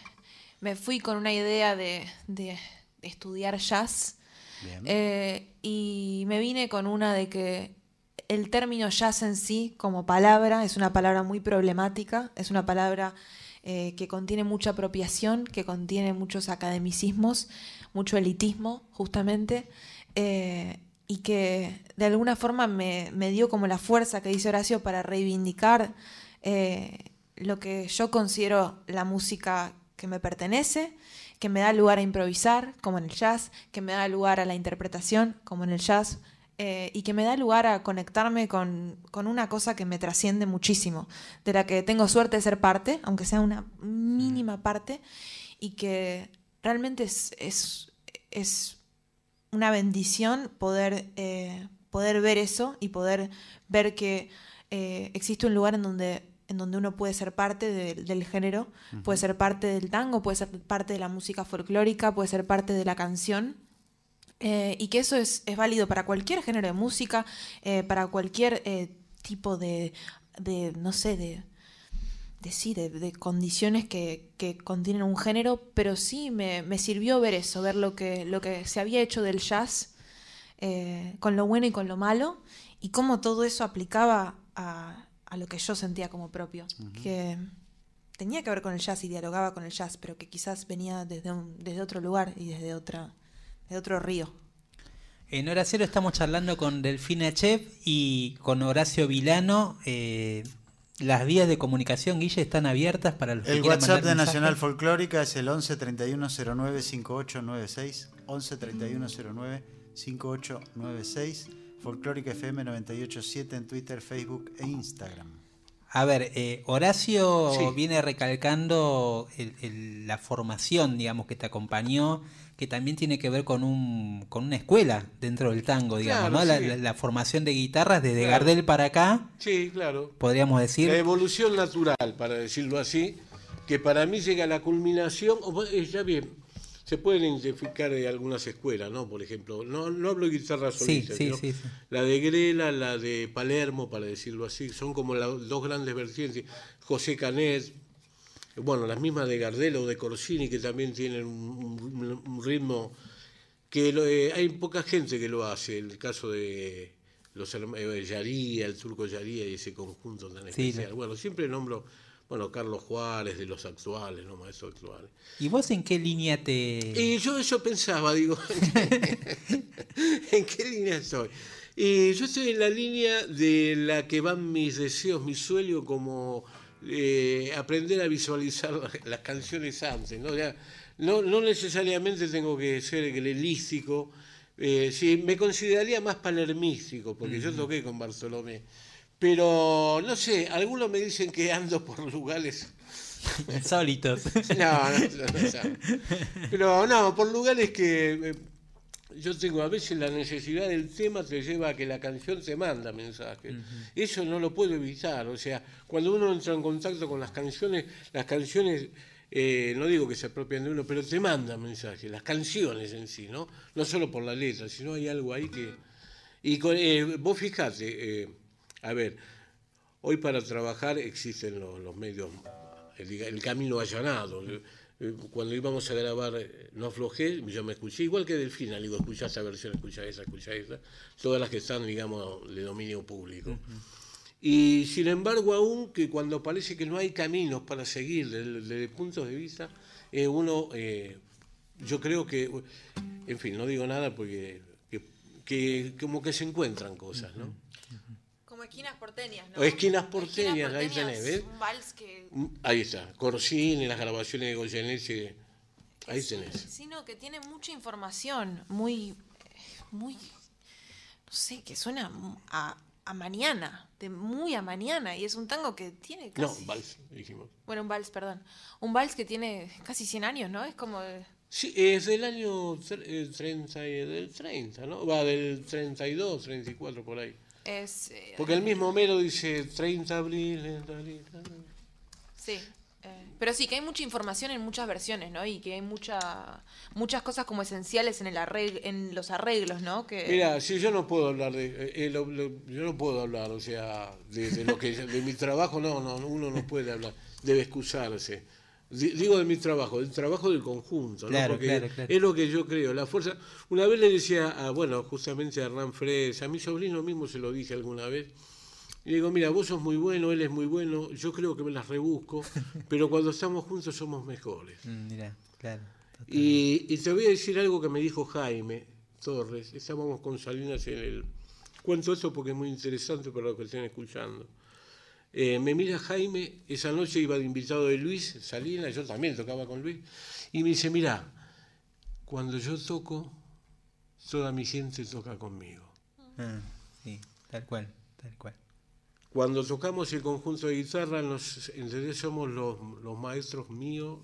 me fui con una idea de, de estudiar jazz. Eh, y me vine con una de que el término jazz en sí, como palabra, es una palabra muy problemática, es una palabra eh, que contiene mucha apropiación, que contiene muchos academicismos, mucho elitismo, justamente. Eh, y que de alguna forma me, me dio como la fuerza que dice Horacio para reivindicar eh, lo que yo considero la música que me pertenece, que me da lugar a improvisar, como en el jazz, que me da lugar a la interpretación, como en el jazz, eh, y que me da lugar a conectarme con, con una cosa que me trasciende muchísimo, de la que tengo suerte de ser parte, aunque sea una mínima parte, y que realmente es, es, es una bendición poder, eh, poder ver eso y poder ver que eh, existe un lugar en donde, en donde uno puede ser parte de- del género, puede ser parte del tango, puede ser parte de la música folclórica, puede ser parte de la canción. eh, y que eso es, es válido para cualquier género de música, para cualquier tipo de, de, no sé, de, de sí, de, de condiciones que, que contienen un género, pero sí me, me sirvió ver eso, ver lo que, lo que se había hecho del jazz, eh, con lo bueno y con lo malo, y cómo todo eso aplicaba a, a lo que yo sentía como propio, que tenía que ver con el jazz y dialogaba con el jazz, pero que quizás venía desde, un, desde otro lugar y desde, otra, desde otro río. En Hora Cero estamos charlando con Delfina Chef y con Horacio Vilano. eh, las vías de comunicación, Guille, están abiertas para los que El quieran WhatsApp de. Nacional Folclórica es el 11 31 09 5896. 11 31 09 5896. Folclórica FM 987 en Twitter, Facebook e Instagram. A ver, eh, Horacio Sí. viene recalcando el- el- la formación, digamos, que te acompañó, que también tiene que ver con, un, con una escuela dentro del tango, digamos, Claro, ¿no? La, sí. la- la formación de guitarras desde Claro. Gardel para acá, Sí, claro. podríamos decir. La evolución natural, para decirlo así, que para mí llega a la culminación, o, eh, ya bien, se pueden identificar de algunas escuelas, ¿no? Por ejemplo, no, no hablo de guitarra solista, sí, sino sí, sí. la de Grela, la de Palermo, para decirlo así, son como las dos grandes vertientes. José Canet, bueno, las mismas de Gardel o de Corsini, que también tienen un, un- un ritmo que lo- eh, hay poca gente que lo hace, el caso de los herma- eh, Yaría, el turco Yaría y ese conjunto tan especial. Bueno, siempre nombro, bueno, Carlos Juárez, de los actuales, no maestros actuales. ¿Y vos en qué línea te...? Y yo eso pensaba, digo, ¿en qué línea estoy? Y yo estoy en la línea de la que van mis deseos, mi sueño, como eh, aprender a visualizar las, las canciones antes. ¿no? Ya, no, no necesariamente tengo que ser grelístico, eh, sí, me consideraría más palermístico, porque yo toqué con Bartolomé. Pero, no sé, algunos me dicen que ando por lugares Insólitos. no, no, no, no. Pero no, por lugares que eh, yo tengo a veces la necesidad del tema te lleva a que la canción te manda mensajes. Eso no lo puedo evitar. O sea, cuando uno entra en contacto con las canciones, las canciones, eh, no digo que se apropian de uno, pero te mandan mensajes, las canciones en sí, ¿no? No solo por la letra, sino hay algo ahí que... Y con- eh, vos fijate, eh, a ver, Hoy para trabajar existen los, los medios, el, el camino allanado. Eh, Cuando íbamos a grabar eh, No Aflojé, yo me escuché, igual que Delfina, le digo, escuchá esa versión, escuchá esa, escuchá esa, todas las que están, digamos, de dominio público. Y sin embargo, aún que cuando parece que no hay caminos para seguir desde, desde puntos de vista, eh, uno, eh, yo creo que, en fin, no digo nada porque que, que como que se encuentran cosas, ¿no? Como esquinas porteñas, O esquinas porteñas, ahí tenés, ¿ves? Un vals que... Mm, Ahí está, Corsini, las grabaciones de Goyeneche, ahí sí, tenés. Sí, no, que tiene mucha información, muy, muy, no sé, que suena a, a mañana, de muy a mañana, y es un tango que tiene No, casi... vals, dijimos. Bueno, un vals, perdón. Un vals que tiene casi 100 años, ¿no? Es como... Sí, es del año tre- eh, 30, y- del 30, ¿no? Va del 32, 34 por ahí. Es... eh, Porque el mismo Homero dice 30 abril, eh, talita. Sí. eh, pero sí, que hay mucha información en muchas versiones, ¿no? Y que hay mucha, muchas cosas como esenciales en, el arreg- en los arreglos, ¿no? Que... Mira, si yo no puedo hablar de, eh, eh, lo- lo- yo no puedo hablar, o sea, de, de lo que de mi trabajo, no, no, uno no puede hablar, debe excusarse. Di- Digo de mi trabajo, del trabajo del conjunto, ¿no? Claro, Porque claro, claro. es lo que yo creo, la fuerza. Una vez le decía, a, bueno, justamente a Hernán Fres, a mi sobrino mismo se lo dije alguna vez, y le digo, mira, vos sos muy bueno, él es muy bueno, yo creo que me las rebusco, pero cuando estamos juntos somos mejores. Mm, Mirá, claro. Y, y te voy a decir algo que me dijo Jaime, Torres, estábamos con Salinas en el... Cuento esto porque es muy interesante para los que estén escuchando. Eh, me mira Jaime, esa noche iba de invitado de Luis Salinas, yo también tocaba con Luis, y me dice, mira, cuando yo toco, toda mi gente toca conmigo. Ah, sí, tal cual, tal cual. Cuando tocamos el conjunto de guitarra, nos, entre somos los, los maestros míos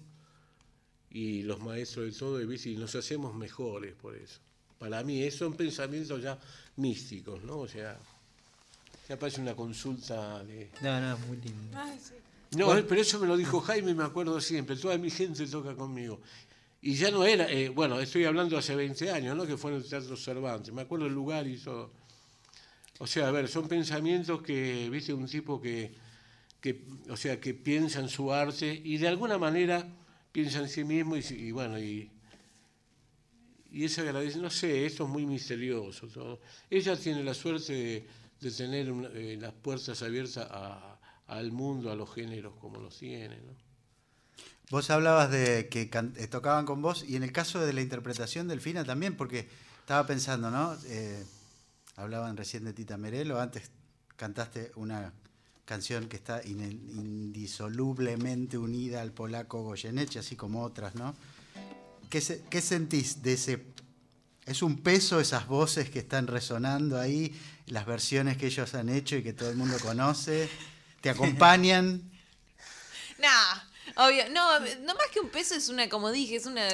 y los maestros de todo, y, nos hacemos mejores por eso. Para mí, son pensamientos ya místicos, ¿no? O sea, ya parece una consulta de... No, no, muy lindo. No, pero eso me lo dijo Jaime, me acuerdo siempre, toda mi gente toca conmigo. Y ya no era, eh, bueno, estoy hablando hace 20 años, ¿no? Que fue en el Teatro Cervantes, me acuerdo el lugar y todo. O sea, a ver, son pensamientos que, viste, un tipo que, que o sea, que piensa en su arte y de alguna manera piensa en sí mismo y, y bueno, y, y eso agradece, no sé, esto es muy misterioso. Todo. Ella tiene la suerte de, de tener eh, las puertas abiertas al mundo, a los géneros como los tiene, ¿no? Vos hablabas de que eh, tocaban con vos y en el caso de la interpretación del Fina también, porque estaba pensando, ¿no? Eh, hablaban recién de Tita Merelo, antes cantaste una canción que está indisolublemente unida al polaco Goyeneche, así como otras, ¿no? ¿Qué, qué sentís de ese... ¿Es un peso esas voces que están resonando ahí, las versiones que ellos han hecho y que todo el mundo conoce? ¿Te acompañan? Nah, obvio. No, no más que un peso es una, como dije, es una.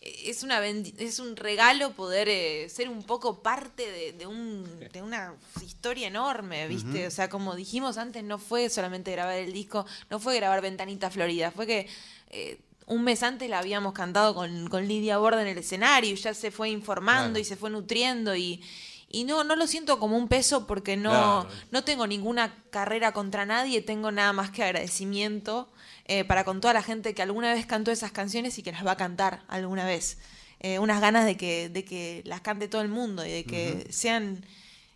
Es, una es un regalo poder eh, ser un poco parte de, de un, de una historia enorme, ¿viste? O sea, como dijimos antes, no fue solamente grabar el disco, no fue grabar Ventanita Florida, fue que eh, un mes antes la habíamos cantado con, con Lidia Borda en el escenario, y ya se fue informando Claro. y se fue nutriendo y, y no, no lo siento como un peso porque no, Claro. no tengo ninguna carrera contra nadie, tengo nada más que agradecimiento eh, para con toda la gente que alguna vez cantó esas canciones y que las va a cantar alguna vez. Eh, unas ganas de que, de que las cante todo el mundo y de que sean,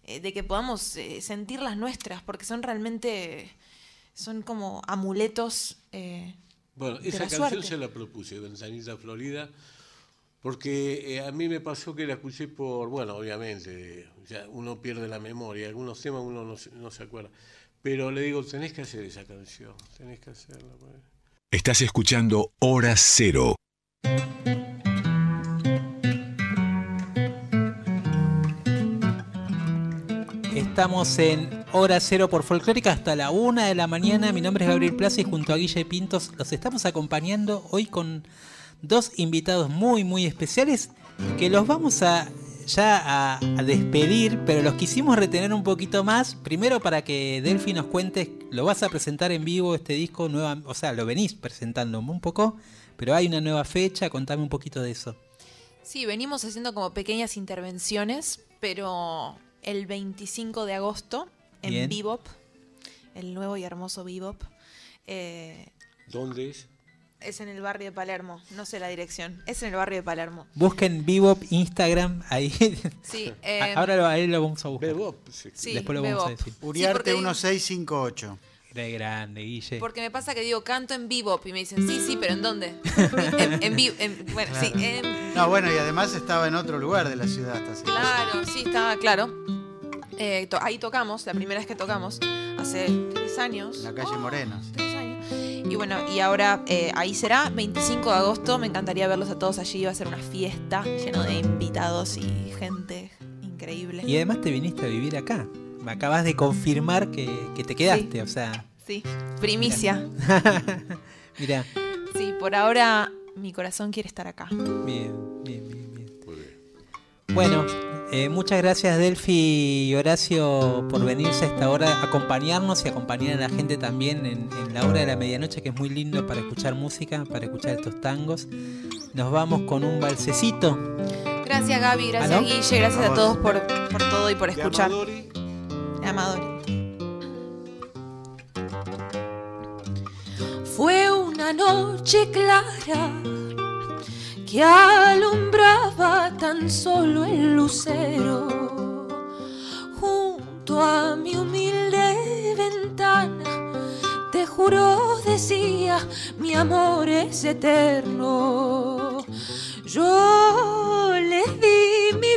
eh, de que podamos sentir las nuestras, porque son realmente, son como amuletos. Bueno, de esa la canción suerte. se la propuse, Ventanita Florida, porque eh, a mí me pasó que la escuché por, bueno, obviamente, ya uno pierde la memoria, algunos temas uno no, se- no se acuerda, pero le digo, tenés que hacer esa canción, tenés que hacerla. pues. Estás escuchando Hora Cero. Estamos en Hora Cero por Folclórica hasta la una de la mañana. Mi nombre es Gabriel Plaza y junto a Guille Pintos los estamos acompañando hoy con dos invitados muy muy especiales que los vamos a ya a, despedir, pero los quisimos retener un poquito más. Primero para que Delphi nos cuente, lo vas a presentar en vivo este disco nueva, o sea, lo venís presentando un poco, pero hay una nueva fecha, contame un poquito de eso. Sí, venimos haciendo como pequeñas intervenciones, pero el 25 de agosto en Bien. Bebop, el nuevo y hermoso Bebop, eh, ¿Dónde es? es en el barrio de Palermo, no sé la dirección, es en el barrio de Palermo. Busquen Bebop Instagram ahí. Sí, eh, Ahora lo, ahí lo vamos a buscar. Bebop, sí. sí, Después lo vamos a Bebop. decir. Uriarte porque digo- 1658. Re grande, Guille. Porque me pasa que digo, canto en Bebop y me dicen, sí, sí, pero ¿en dónde? en, en en- bueno, sí, en- No, bueno, y además estaba en otro lugar de la ciudad hasta Claro, sí, estaba claro. Eh, to- ahí tocamos, la primera vez que tocamos, hace tres años. La calle Oh, Moreno, sí. Tres años. Y bueno, y ahora eh, ahí será, 25 de agosto. Me encantaría verlos a todos allí. Va a ser una fiesta lleno de invitados y gente increíble. Y además te viniste a vivir acá. Me acabas de confirmar que, que te quedaste, o sea. Sí, primicia. Mira, Sí, por ahora mi corazón quiere estar acá. bien, bien, bien, bien. Muy bien. Bueno, eh, muchas gracias Delphi y Horacio por venirse a esta hora, acompañarnos y acompañar a la gente también en, en la hora de la medianoche, que es muy lindo para escuchar música, para escuchar estos tangos. Nos vamos con un balsecito. Gracias Gaby, gracias ¿Ah, no? Guille, gracias A a todos por, por todo y por escuchar. Amadori, Amador. Fue una noche clara que alumbraba tan solo el lucero junto a mi humilde ventana. Te juro, decía, mi amor es eterno. Yo le di mi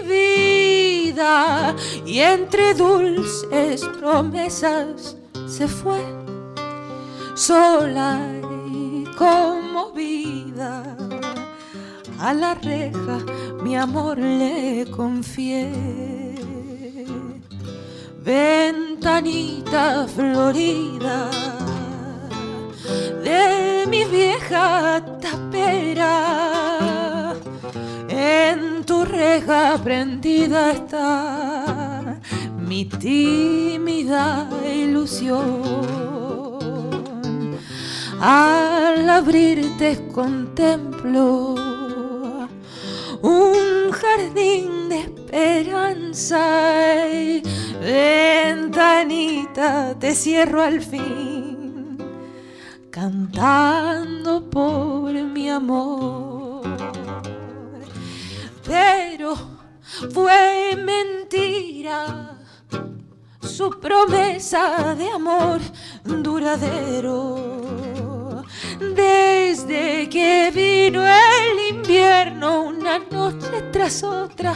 y entre dulces promesas se fue sola y conmovida. A la reja mi amor le confié. Ventanita florida de mi vieja tapera. En tu reja prendida está mi tímida ilusión. Al abrirte contemplo un jardín de esperanza ventanita te cierro al fin cantando por mi amor pero fue mentira su promesa de amor duradero. Desde que vino el invierno, una noche tras otra,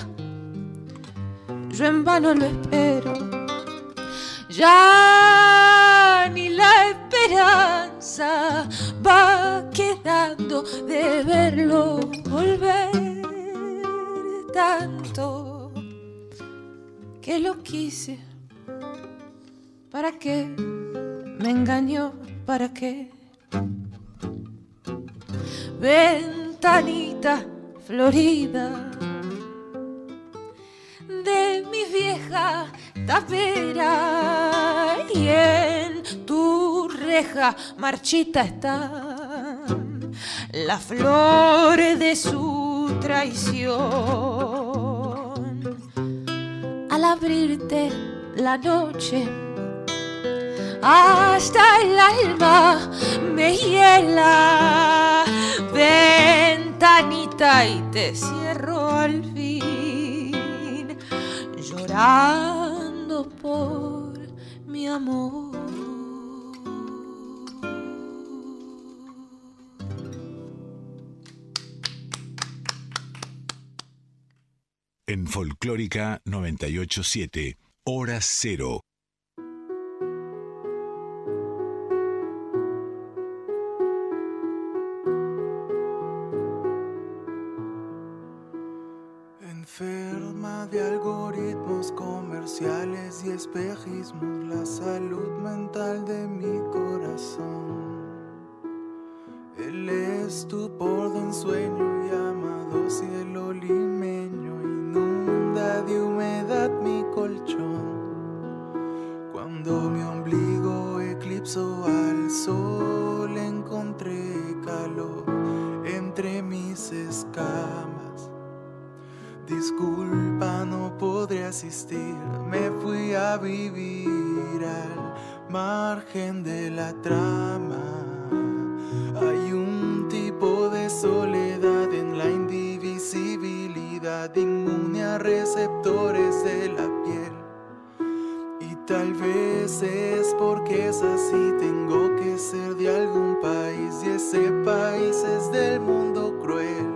yo en vano lo espero. Ya ni la esperanza va quedando de verlo volver tanto que lo quise. ¿Para qué? Me engañó, ¿para qué? Ventanita florida de mi vieja tapera y en tu reja marchita está la flor de su traición. Al abrirte la noche, hasta el alma me hiela. Ventanita y te cierro al fin, llorando por mi amor. En Folclórica 987, Hora Cero. Y espejismos, la salud mental de mi corazón. El estupor de un sueño llamado cielo limeño inunda de humedad mi colchón. Cuando mi ombligo eclipsó al sol, encontré calor entre mis escamas. Disculpa, no podré asistir. Me fui a vivir al margen de la trama. Hay un tipo de soledad en la indivisibilidad, inmune a receptores de la piel. Y tal vez es porque es así, tengo que ser de algún país y ese país es del mundo cruel.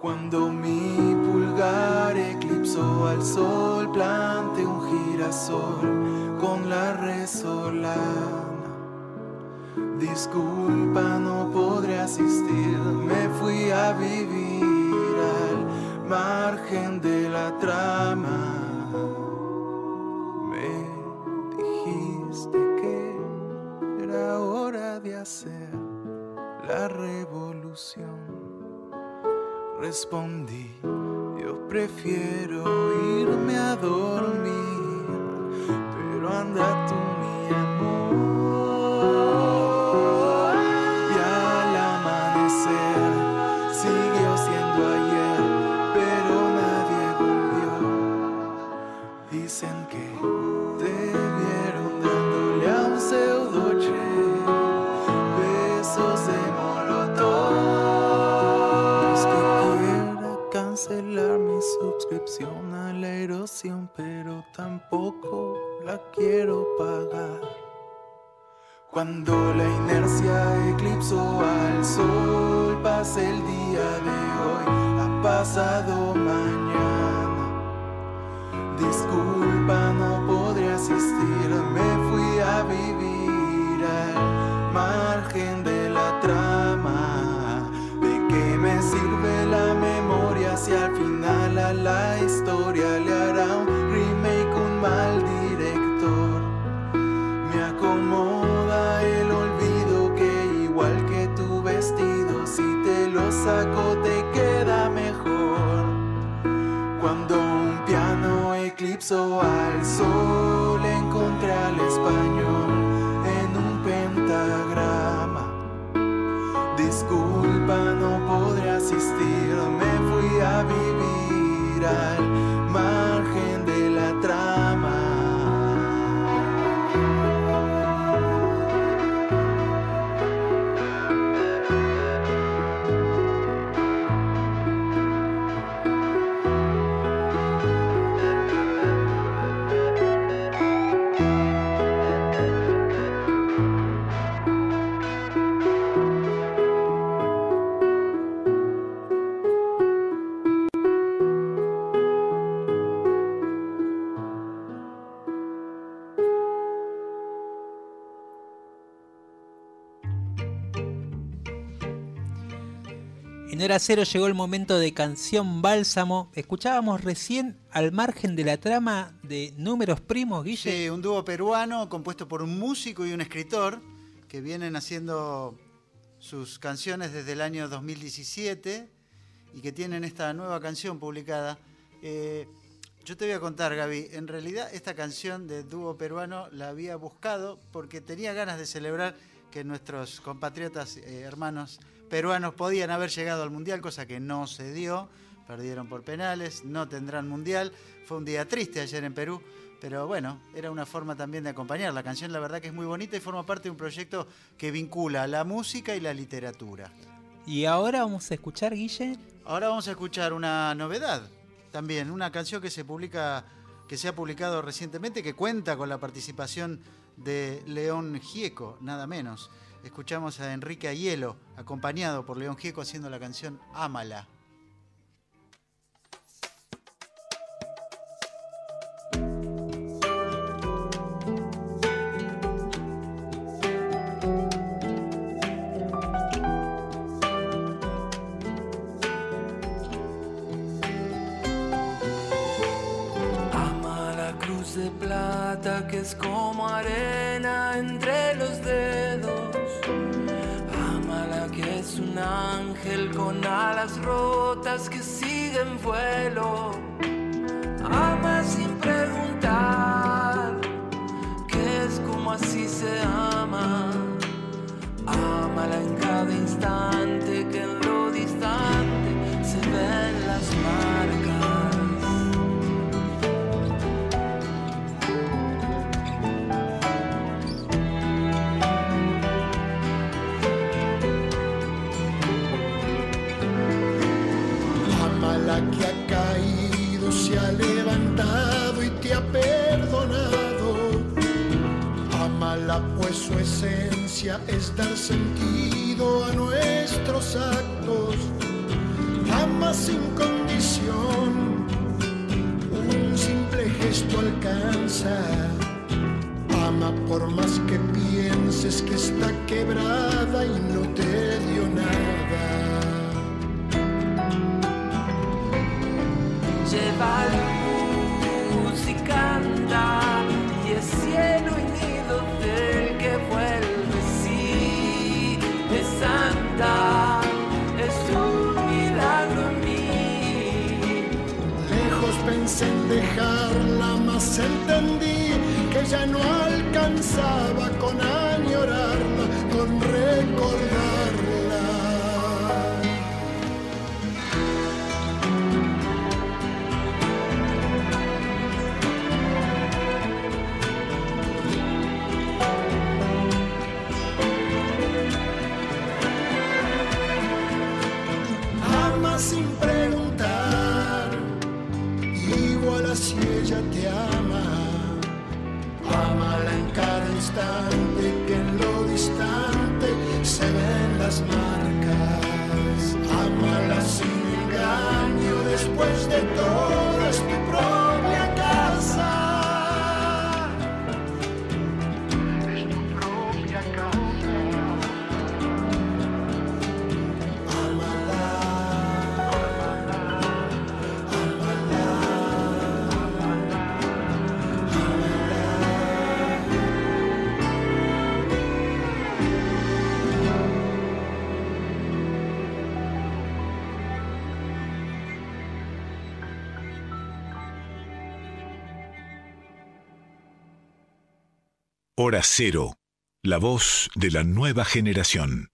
Cuando mi pulgar eclipsó al sol, planté un girasol con la resolana. Disculpa, no podré asistir, me fui a vivir al margen de la trama. Me dijiste que era hora de hacer la revolución. Respondí, prefiero irme a dormir, pero anda tú a la erosión, pero tampoco la quiero pagar. Cuando la inercia eclipsó al sol, pasa el día de hoy, ha pasado mañana. Disculpa, no podré asistir, me fui a vivir al margen de la trama. ¿De qué me sirve la memoria si al final la historia le hará un remake un mal director? Me acomoda el olvido que igual que tu vestido, si te lo saco te queda mejor. Cuando un piano eclipsó al sol, En hora cero llegó el momento de canción bálsamo. Escuchábamos recién al margen de la trama de Números Primos, Guille. Sí, un dúo peruano compuesto por un músico y un escritor que vienen haciendo sus canciones desde el año 2017 y que tienen esta nueva canción publicada. Eh, yo te voy a contar, Gaby, en realidad esta canción de dúo peruano la había buscado porque tenía ganas de celebrar que nuestros compatriotas eh, hermanos peruanos podían haber llegado al Mundial, cosa que no se dio, perdieron por penales, no tendrán Mundial. Fue un día triste ayer en Perú, pero bueno, era una forma también de acompañar. La canción la verdad que es muy bonita y forma parte de un proyecto que vincula la música y la literatura. Y ahora vamos a escuchar, Guille. Ahora vamos a escuchar una novedad también, una canción que se publica, que se ha publicado recientemente, que cuenta con la participación de León Gieco, nada menos. Escuchamos a Enrique Aielo, acompañado por León Gieco haciendo la canción Ámala. Ama la cruz de plata que es como arena entre los dedos. Ángel con alas rotas que sigue en vuelo. Ama sin preguntar, que es como así se ama. Ámala en cada instante que su esencia es dar sentido a nuestros actos. Ama sin condición, un simple gesto alcanza. Ama por más que pienses que está quebrada y no te dio nada. lleva luz y canta y es cielo entendí que ya no alcanzaba con añorarla, con recordarla. Ama sin cada Hora Cero, la voz de la nueva generación.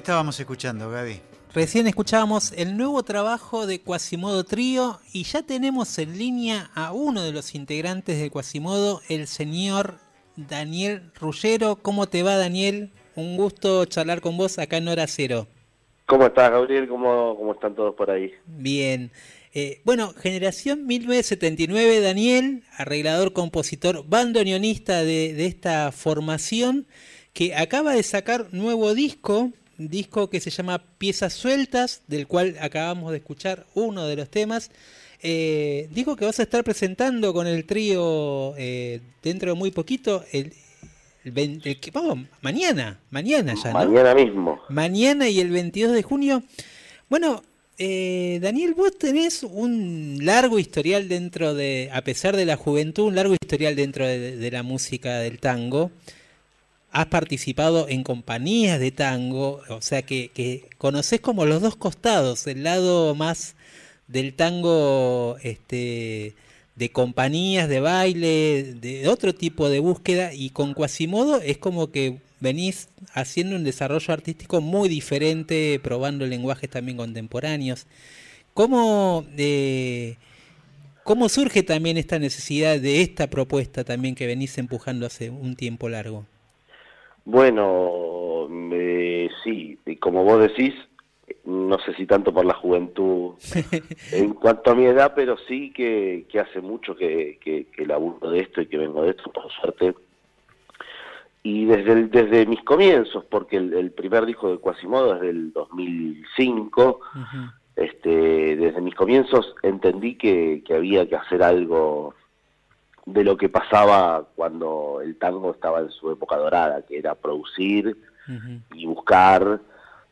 ¿Qué estábamos escuchando, Gaby? Recién escuchábamos el nuevo trabajo de Quasimodo Trío y ya tenemos en línea a uno de los integrantes de Quasimodo, el señor Daniel Rullero. ¿Cómo te va, Daniel? Un gusto charlar con vos acá en Hora Cero. ¿Cómo estás, Gabriel? ¿Cómo, cómo están todos por ahí? Bien. Eh, bueno, generación 1979, Daniel, arreglador, compositor, bandoneonista de, de esta formación, que acaba de sacar nuevo disco, disco que se llama Piezas Sueltas, del cual acabamos de escuchar uno de los temas. Eh, dijo que vas a estar presentando con el trío eh, dentro de muy poquito, el, el, 20 el que- vamos, mañana, mañana ya, ¿no? Mañana mismo. Mañana y el 22 de junio. Bueno, eh, Daniel, vos tenés un largo historial dentro de, a pesar de la juventud, un largo historial dentro de, de la música del tango. Has participado en compañías de tango, o sea que, conoces como los dos costados, el lado más del tango este, de compañías, de baile, de otro tipo de búsqueda, y con Quasimodo es como que venís haciendo un desarrollo artístico muy diferente, probando lenguajes también contemporáneos. ¿Cómo, eh, ¿Cómo surge también esta necesidad de esta propuesta también que venís empujando hace un tiempo largo? Bueno, eh, sí, y como vos decís, no sé si tanto por la juventud en cuanto a mi edad, pero sí que, que hace mucho que, que, que laburo de esto y que vengo de esto, por suerte. Y desde, el- desde mis comienzos, porque el, el primer disco de Quasimodo es del 2005, este, desde mis comienzos entendí que, que había que hacer algo de lo que pasaba cuando el tango estaba en su época dorada, que era producir y buscar.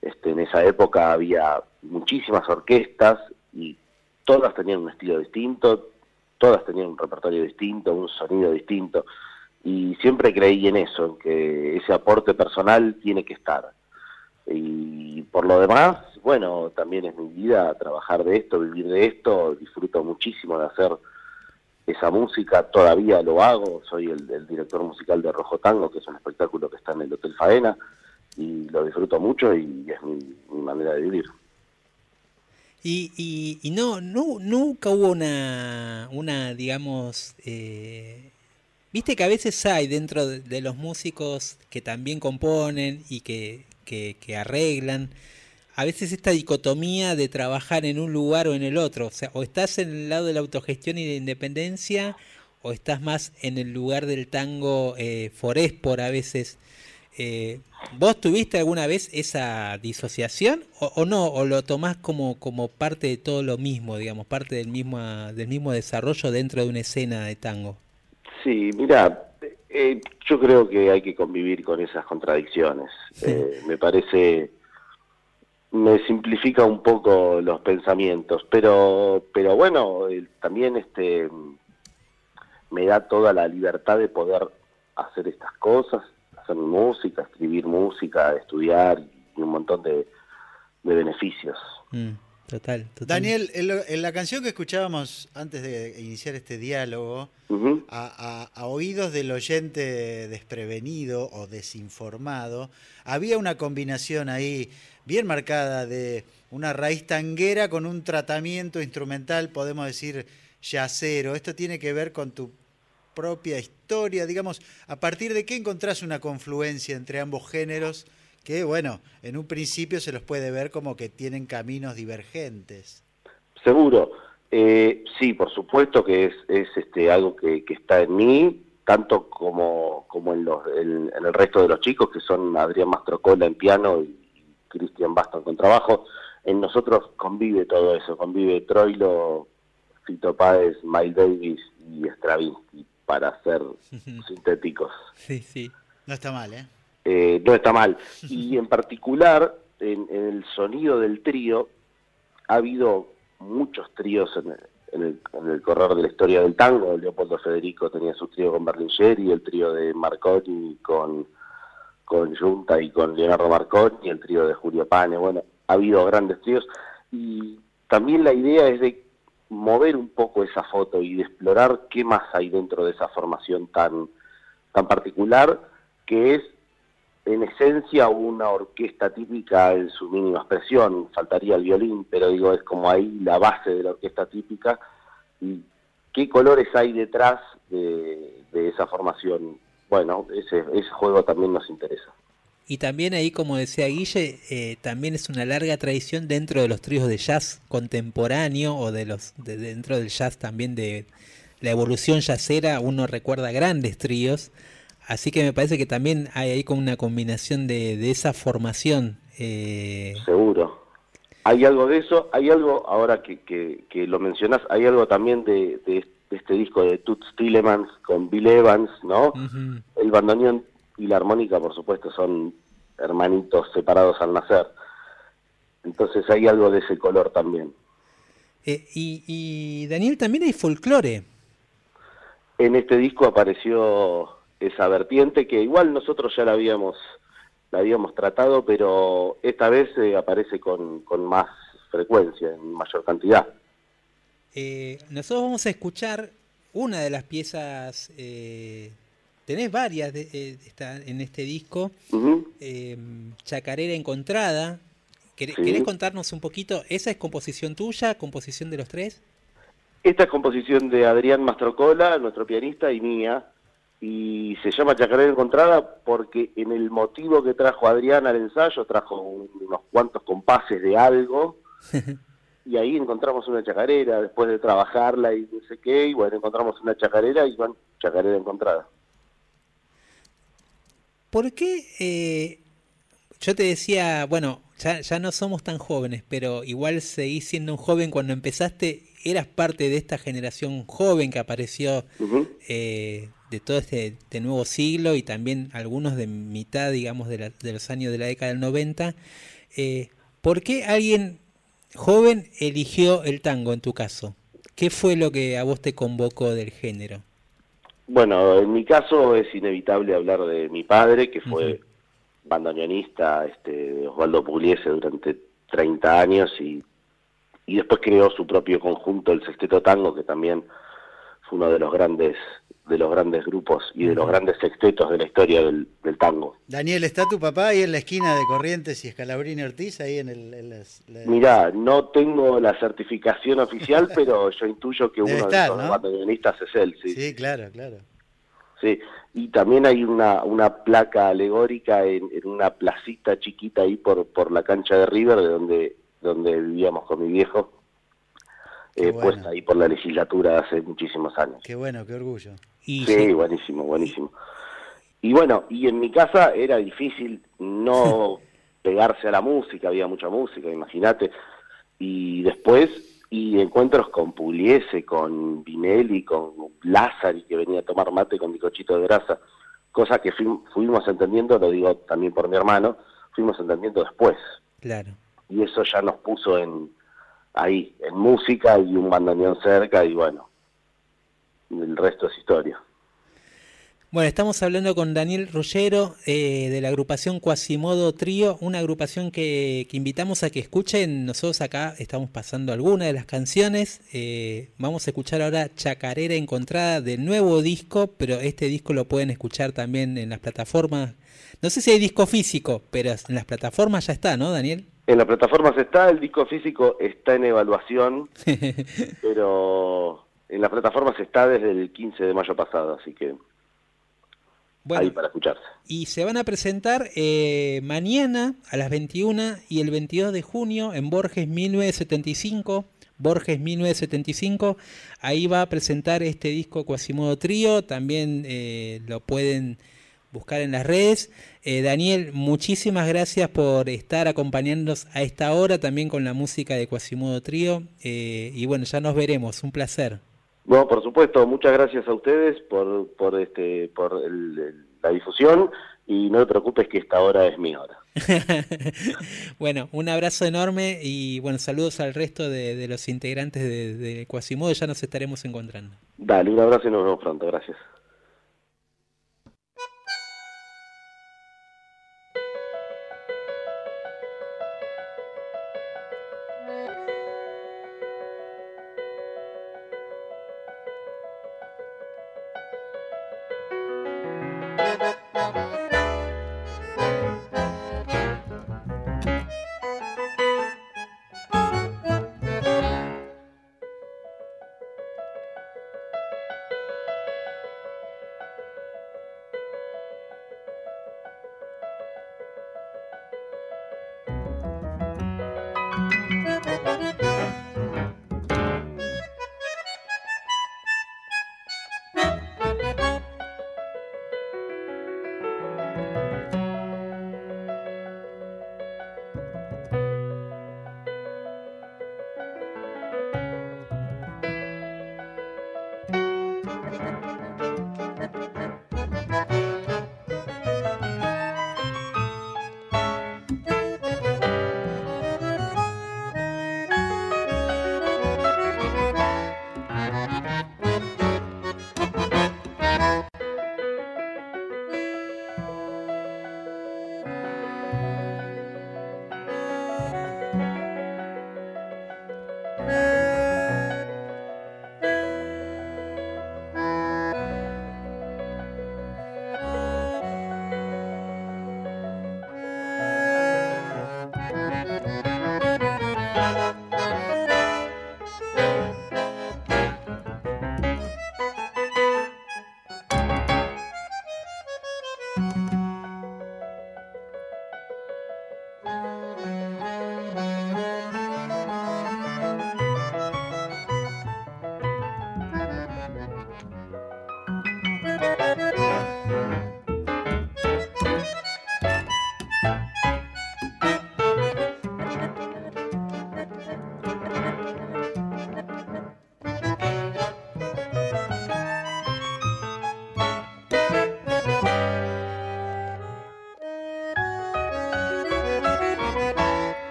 Este, en esa época había muchísimas orquestas y todas tenían un estilo distinto, todas tenían un repertorio distinto, un sonido distinto. Y siempre creí en eso, en que ese aporte personal tiene que estar. Y por lo demás, bueno, también es mi vida trabajar de esto, vivir de esto, disfruto muchísimo de hacer esa música, todavía lo hago, soy el, director musical de Rojo Tango, que es un espectáculo que está en el Hotel Faena, y lo disfruto mucho y es mi, mi manera de vivir. Y, y, y no, no, nunca hubo una, una digamos, eh, viste que a veces hay dentro de, de los músicos que también componen y que, que, que arreglan, a veces esta dicotomía de trabajar en un lugar o en el otro, o sea, o estás en el lado de la autogestión y de independencia, o estás más en el lugar del tango eh, foréspor a veces. Eh, ¿Vos tuviste alguna vez esa disociación o, o no? ¿O lo tomás como, como parte de todo lo mismo, digamos, parte del mismo, del mismo desarrollo dentro de una escena de tango? Sí, mira, eh, yo creo que hay que convivir con esas contradicciones. Eh, me parece, me simplifica un poco los pensamientos, pero, pero bueno, eh, también este me da toda la libertad de poder hacer estas cosas, hacer música, escribir música, estudiar y un montón de, de beneficios. Mm, total, total. Daniel, en, lo- en la canción que escuchábamos antes de iniciar este diálogo, a, a- a oídos del oyente desprevenido o desinformado, había una combinación ahí bien marcada de una raíz tanguera con un tratamiento instrumental, podemos decir, yacero. Esto tiene que ver con tu propia historia, digamos, a partir de qué encontrás una confluencia entre ambos géneros que, bueno, en un principio se los puede ver como que tienen caminos divergentes. Seguro. Eh, sí, por supuesto que es, es este, algo que, está en mí, tanto como, como en, los, en, en el resto de los chicos, que son Adrián Mastrocola en piano y Cristian Baston con trabajo. En nosotros convive todo eso, convive Troilo, Fito Páez, Miles Davis y Stravinsky, para ser sintéticos. Sí, sí. No está mal, ¿eh? Eh, no está mal. Y en particular, en, en el sonido del trío, ha habido muchos tríos en el, en, el, en el correr de la historia del tango. Leopoldo Federico tenía su trío con Berlingeri, el trío de Marconi con, con Junta y con Leonardo Marconi, el trío de Julio Pane. Bueno, ha habido grandes tríos. Y también la idea es de mover un poco esa foto y de explorar qué más hay dentro de esa formación tan, tan particular, que es en esencia una orquesta típica en su mínima expresión, faltaría el violín, pero digo, es como ahí la base de la orquesta típica, y qué colores hay detrás de, de esa formación. Bueno, ese, ese juego también nos interesa. Y también ahí, como decía Guille, eh, también es una larga tradición dentro de los tríos de jazz contemporáneo o de los de dentro del jazz también de la evolución jazzera. Uno recuerda grandes tríos, así que me parece que también hay ahí como una combinación de, de esa formación. eh, Seguro. Hay algo de eso, hay algo, ahora que, que, que lo mencionas, hay algo también de, de- de este disco de Toots Tillemans con Bill Evans, ¿no? El bandoneón y la armónica, por supuesto, son hermanitos separados al nacer. Entonces hay algo de ese color también. Eh, y, y Daniel, también hay folclore. En este disco apareció esa vertiente que igual nosotros ya la habíamos la habíamos tratado, pero esta vez eh, aparece con, con más frecuencia, en mayor cantidad. Eh, nosotros vamos a escuchar una de las piezas, eh, tenés varias de, eh, está en este disco, Chacarera Encontrada. ¿Querés, Sí. querés contarnos un poquito? ¿Esa es composición tuya, composición de los tres? Esta es composición de Adrián Mastrocola, nuestro pianista, y mía, y se llama Chacarera Encontrada porque en el motivo que trajo Adrián al ensayo trajo un- unos cuantos compases de algo, y ahí encontramos una chacarera, después de trabajarla y no sé qué, y bueno, encontramos una chacarera y bueno, Chacarera Encontrada. ¿Por qué? eh, yo te decía, bueno, ya, ya no somos tan jóvenes, pero igual seguís siendo un joven cuando empezaste, eras parte de esta generación joven que apareció eh, de todo este, este nuevo siglo y también algunos de mitad, digamos, de, la- de los años de la década del 90. Eh, ¿Por qué alguien joven eligió el tango en tu caso? ¿Qué fue lo que a vos te convocó del género? Bueno, en mi caso es inevitable hablar de mi padre, que fue bandoneonista este, de Osvaldo Pugliese durante 30 años y, y después creó su propio conjunto, el Sexteto Tango, que también fue uno de los grandes de los grandes grupos y de los grandes sextetos de la historia del, del tango. Daniel, ¿está tu papá ahí en la esquina de Corrientes y Escalabrini Ortiz? Ahí en el. en las- la- Mirá, no tengo la certificación oficial, pero yo intuyo que Debe uno estar, de los ¿no? bandoneonistas es él, sí. Sí, claro, claro. Sí, y también hay una, una placa alegórica en, en una placita chiquita ahí por, por la cancha de River, de donde, donde vivíamos con mi viejo, eh, bueno. puesta ahí por la legislatura hace muchísimos años. Qué bueno, qué orgullo. Y Sí, sí, buenísimo, buenísimo. Y bueno, y en mi casa era difícil no pegarse a la música, había mucha música, imagínate. Y después, y encuentros con Pugliese, con Vinelli, con Lázari, que venía a tomar mate con bicochito de grasa, cosa que fuim- fuimos entendiendo, lo digo también por mi hermano, fuimos entendiendo después. claro. Y eso ya nos puso en ahí, en música y un bandoneón cerca, y bueno, el resto es historia. Bueno, estamos hablando con Daniel Rollero eh, de la agrupación Quasimodo Trío, una agrupación que, que invitamos a que escuchen. Nosotros acá estamos pasando algunas de las canciones. eh, vamos a escuchar ahora Chacarera Encontrada del nuevo disco, pero este disco lo pueden escuchar también en las plataformas. No sé si hay disco físico, pero en las plataformas ya está, ¿no, Daniel? En las plataformas está, el disco físico está en evaluación, pero en las plataformas está desde el 15 de mayo pasado, así que ahí para escucharse. y se van a presentar eh, mañana a las 21 y el 22 de junio en Borges 1975. Borges 1975, ahí va a presentar este disco Quasimodo Trío, también eh, lo pueden buscar en las redes. Eh, Daniel, muchísimas gracias por estar acompañándonos a esta hora también con la música de Quasimodo Trío. eh, y bueno, ya nos veremos, un placer. No, por supuesto, muchas gracias a ustedes por, por, este, por el- el- la difusión y no te preocupes que esta hora es mi hora. bueno, un abrazo enorme y bueno, saludos al resto de, de los integrantes de, de Quasimodo, ya nos estaremos encontrando. Dale, un abrazo y nos vemos pronto, gracias.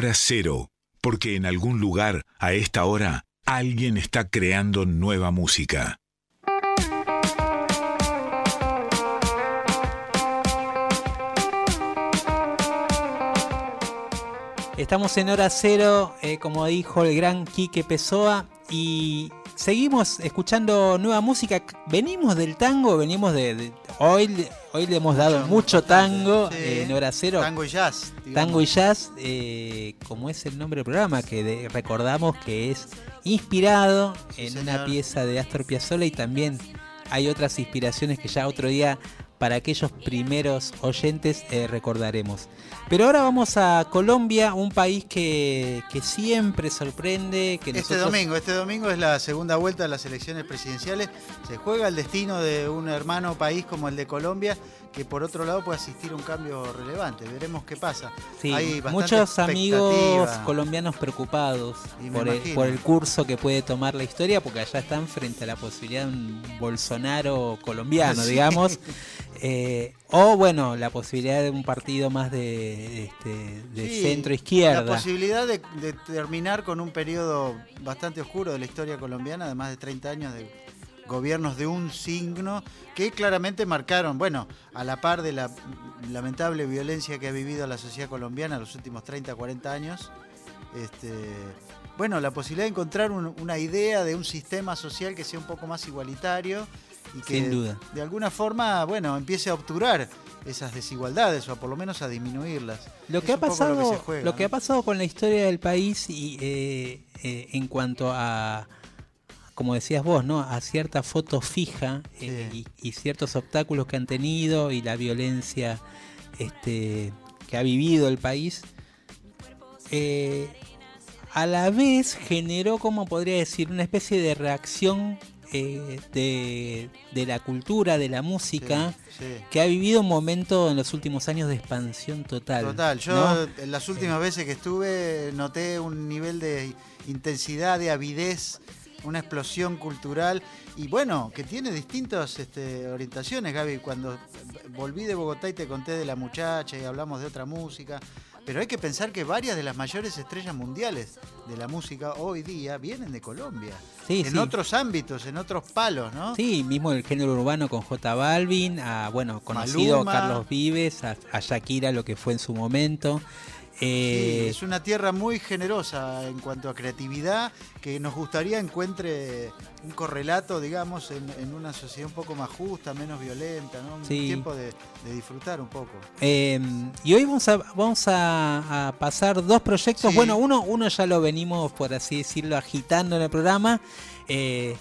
Hora cero, porque en algún lugar, a esta hora, alguien está creando nueva música. Estamos en hora cero, eh, como dijo el gran Quique Pessoa, y seguimos escuchando nueva música. Venimos del tango, venimos de. de- hoy, hoy le hemos dado mucho tango Sí. eh, en hora cero. Tango y jazz. digamos. Tango y Jazz, eh, como es el nombre del programa, que de- recordamos que es inspirado en una pieza de Astor Piazzolla y también hay otras inspiraciones que ya otro día para aquellos primeros oyentes eh, recordaremos. Pero ahora vamos a Colombia, un país que, que siempre sorprende. Que Este domingo, este domingo es la segunda vuelta de las elecciones presidenciales. Se juega el destino de un hermano país como el de Colombia, que por otro lado puede asistir a un cambio relevante. Veremos qué pasa. Sí, Hay muchos amigos colombianos preocupados por el, por el curso que puede tomar la historia, porque allá están frente a la posibilidad de un Bolsonaro colombiano, Sí. digamos. Eh, o bueno, la posibilidad de un partido más de, este, de Sí, centro La izquierda. posibilidad de, de terminar con un periodo bastante oscuro de la historia colombiana, de más de 30 años de gobiernos de un signo, que claramente marcaron, bueno, a la par de la lamentable violencia que ha vivido la sociedad colombiana en los últimos 30, 40 años, este, bueno, la posibilidad de encontrar un- una idea de un sistema social que sea un poco más igualitario y que Sin duda. de alguna forma, bueno, empiece a obturar esas desigualdades o por lo menos a disminuirlas. Lo Es que, ha pasado, lo que ha pasado con la historia del país y eh, eh, en cuanto a, como decías vos, ¿no? A cierta foto fija eh, y, y ciertos obstáculos que han tenido y la violencia este, que ha vivido el país, eh, a la vez generó, como podría decir, una especie de reacción eh, de, de la cultura, de la música, Sí, sí. que ha vivido un momento en los últimos años de expansión total. Total, yo ¿no? en las últimas veces que estuve noté un nivel de intensidad, de avidez, una explosión cultural y bueno, que tiene distintas este, orientaciones, Gaby. Cuando volví de Bogotá y te conté de la muchacha y hablamos de otra música, pero hay que pensar que varias de las mayores estrellas mundiales de la música hoy día vienen de Colombia. Sí, en sí. otros ámbitos, en otros palos, ¿no? Sí, mismo el género urbano con J Balvin, a bueno, conocido Maluma. Carlos Vives, a, a Shakira, lo que fue en su momento. Sí, es una tierra muy generosa en cuanto a creatividad que nos gustaría encuentre un correlato, digamos, en, en una sociedad un poco más justa, menos violenta, ¿no? Un Sí. tiempo de, de disfrutar un poco. Eh, y hoy vamos a, vamos a, a pasar dos proyectos. Sí. Bueno, uno, uno ya lo venimos, por así decirlo, agitando en el programa. Eh,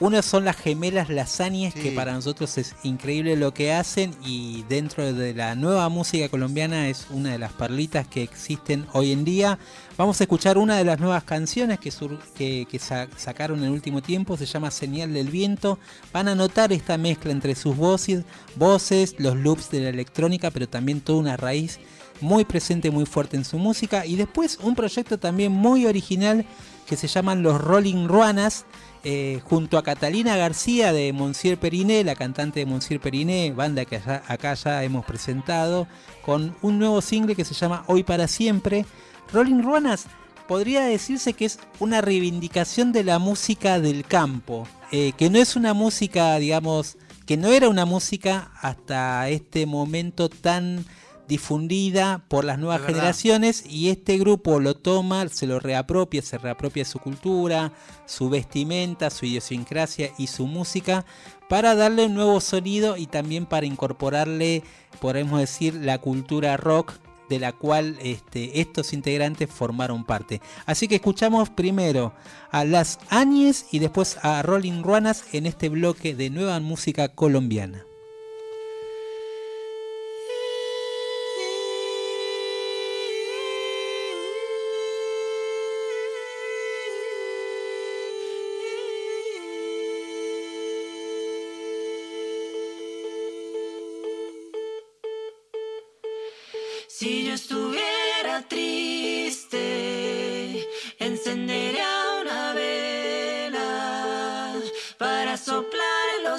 uno son las gemelas lasañas, Sí. que para nosotros es increíble lo que hacen. Y dentro de la nueva música colombiana es una de las perlitas que existen hoy en día. Vamos a escuchar una de las nuevas canciones que, sur- que, que sa- sacaron en el último tiempo, se llama Señal del Viento. Van a notar esta mezcla entre sus voces, voces, los loops de la electrónica, pero también toda una raíz muy presente, muy fuerte en su música. Y después un proyecto también muy original que se llaman Los Rolling Ruanas. Eh, junto a Catalina García de Monsieur Periné, la cantante de Monsieur Periné, banda que acá ya hemos presentado, con un nuevo single que se llama Hoy para Siempre. Rolling Ruanas podría decirse que es una reivindicación de la música del campo, eh, que no es una música, digamos, que no era una música hasta este momento tan difundida por las nuevas generaciones y este grupo lo toma, se lo reapropia, se reapropia su cultura, su vestimenta, su idiosincrasia y su música para darle un nuevo sonido y también para incorporarle, podemos decir, la cultura rock de la cual este, estos integrantes formaron parte. Así que escuchamos primero a Las Áñez y después a Rolling Ruanas en este bloque de nueva música colombiana.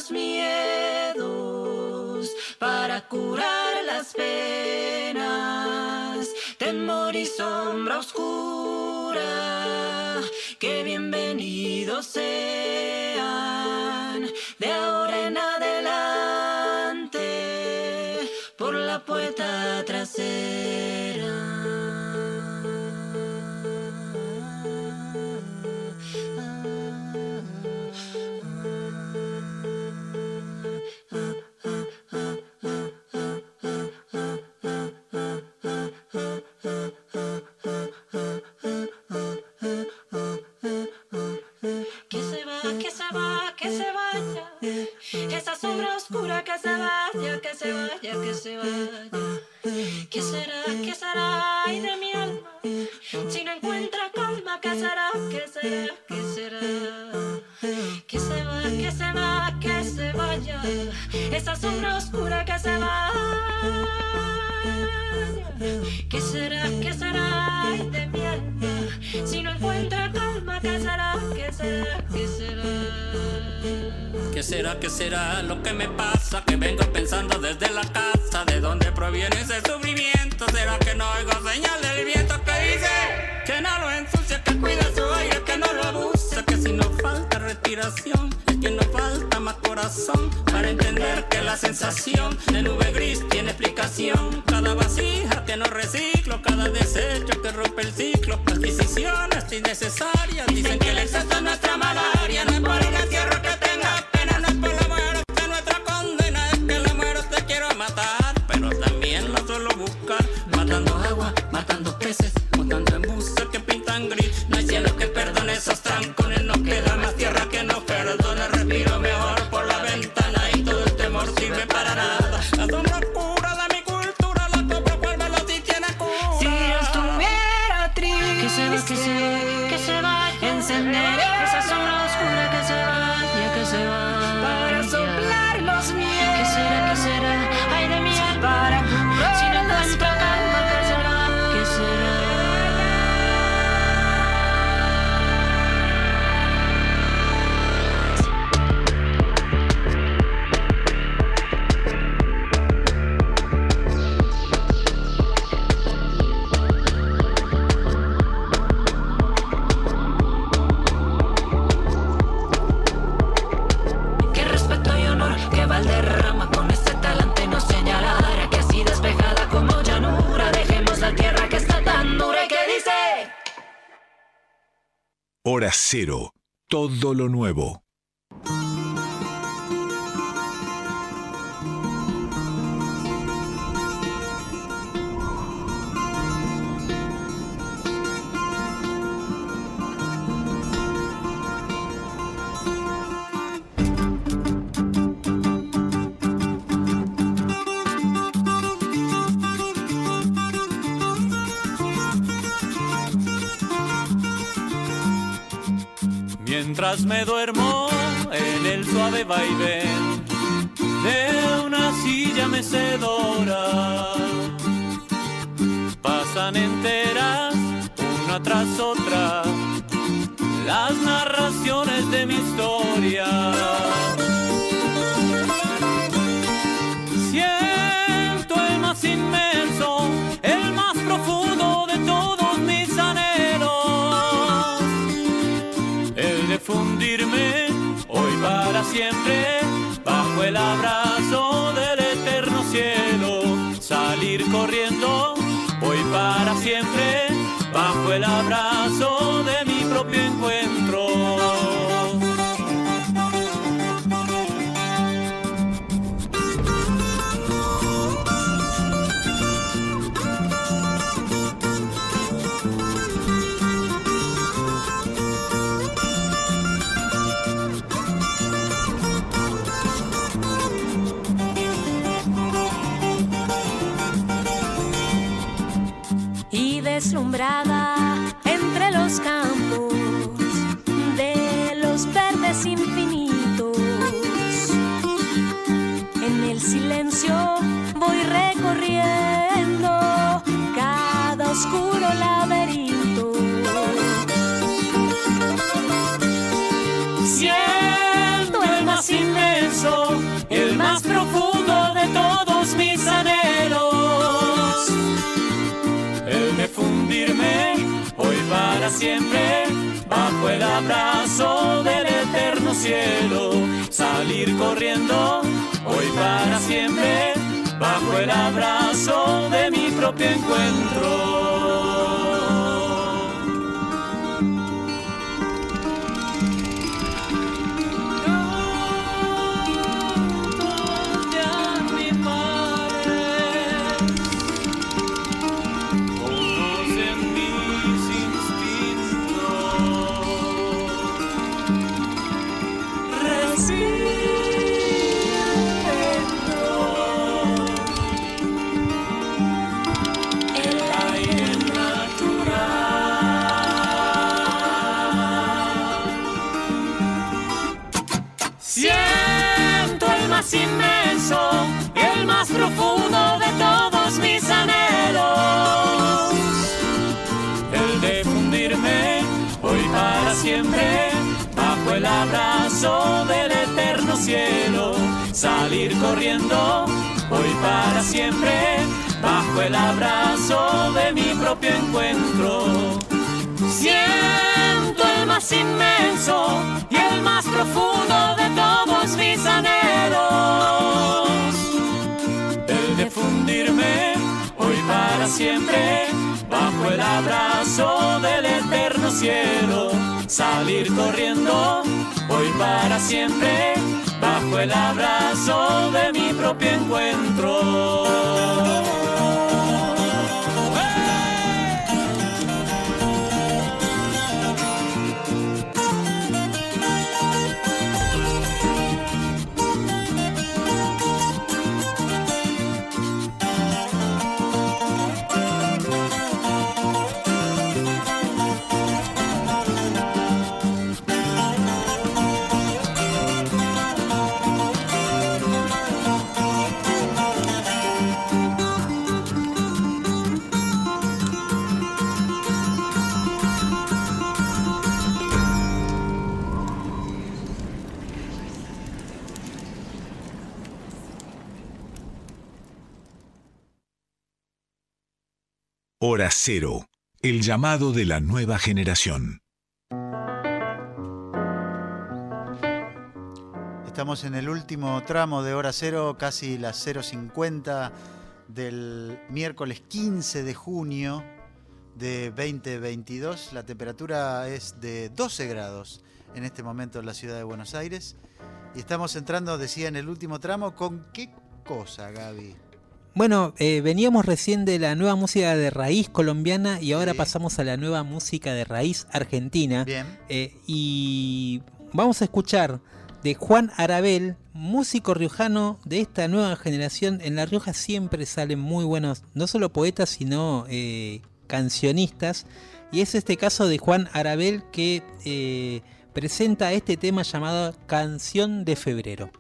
Los miedos, para curar las penas, temor y sombra oscura, que bienvenidos sean lo que Todo lo nuevo. Corriendo hoy para siempre bajo el abrazo de mi propio encuentro. Siento el más inmenso y el más profundo de todos mis anhelos. El de fundirme hoy para siempre bajo el abrazo del eterno cielo. Salir corriendo hoy para siempre bajo el abrazo de mi propio encuentro. Hora Cero. El llamado de la nueva generación. Estamos en el último tramo de hora cero, casi las 0.50 del miércoles 15 de junio de 2022. La temperatura es de 12 grados en este momento en la ciudad de Buenos Aires. Y estamos entrando, decía, en el último tramo. ¿Con qué cosa, Gaby? Bueno, eh, veníamos recién de la nueva música de raíz colombiana y ahora pasamos a la nueva música de raíz argentina. Bien. Eh, y vamos a escuchar de Juan Arabel, músico riojano de esta nueva generación. En La Rioja siempre salen muy buenos, no solo poetas, sino eh, cancionistas. Y es este caso de Juan Arabel que eh, presenta este tema llamado Canción de Febrero.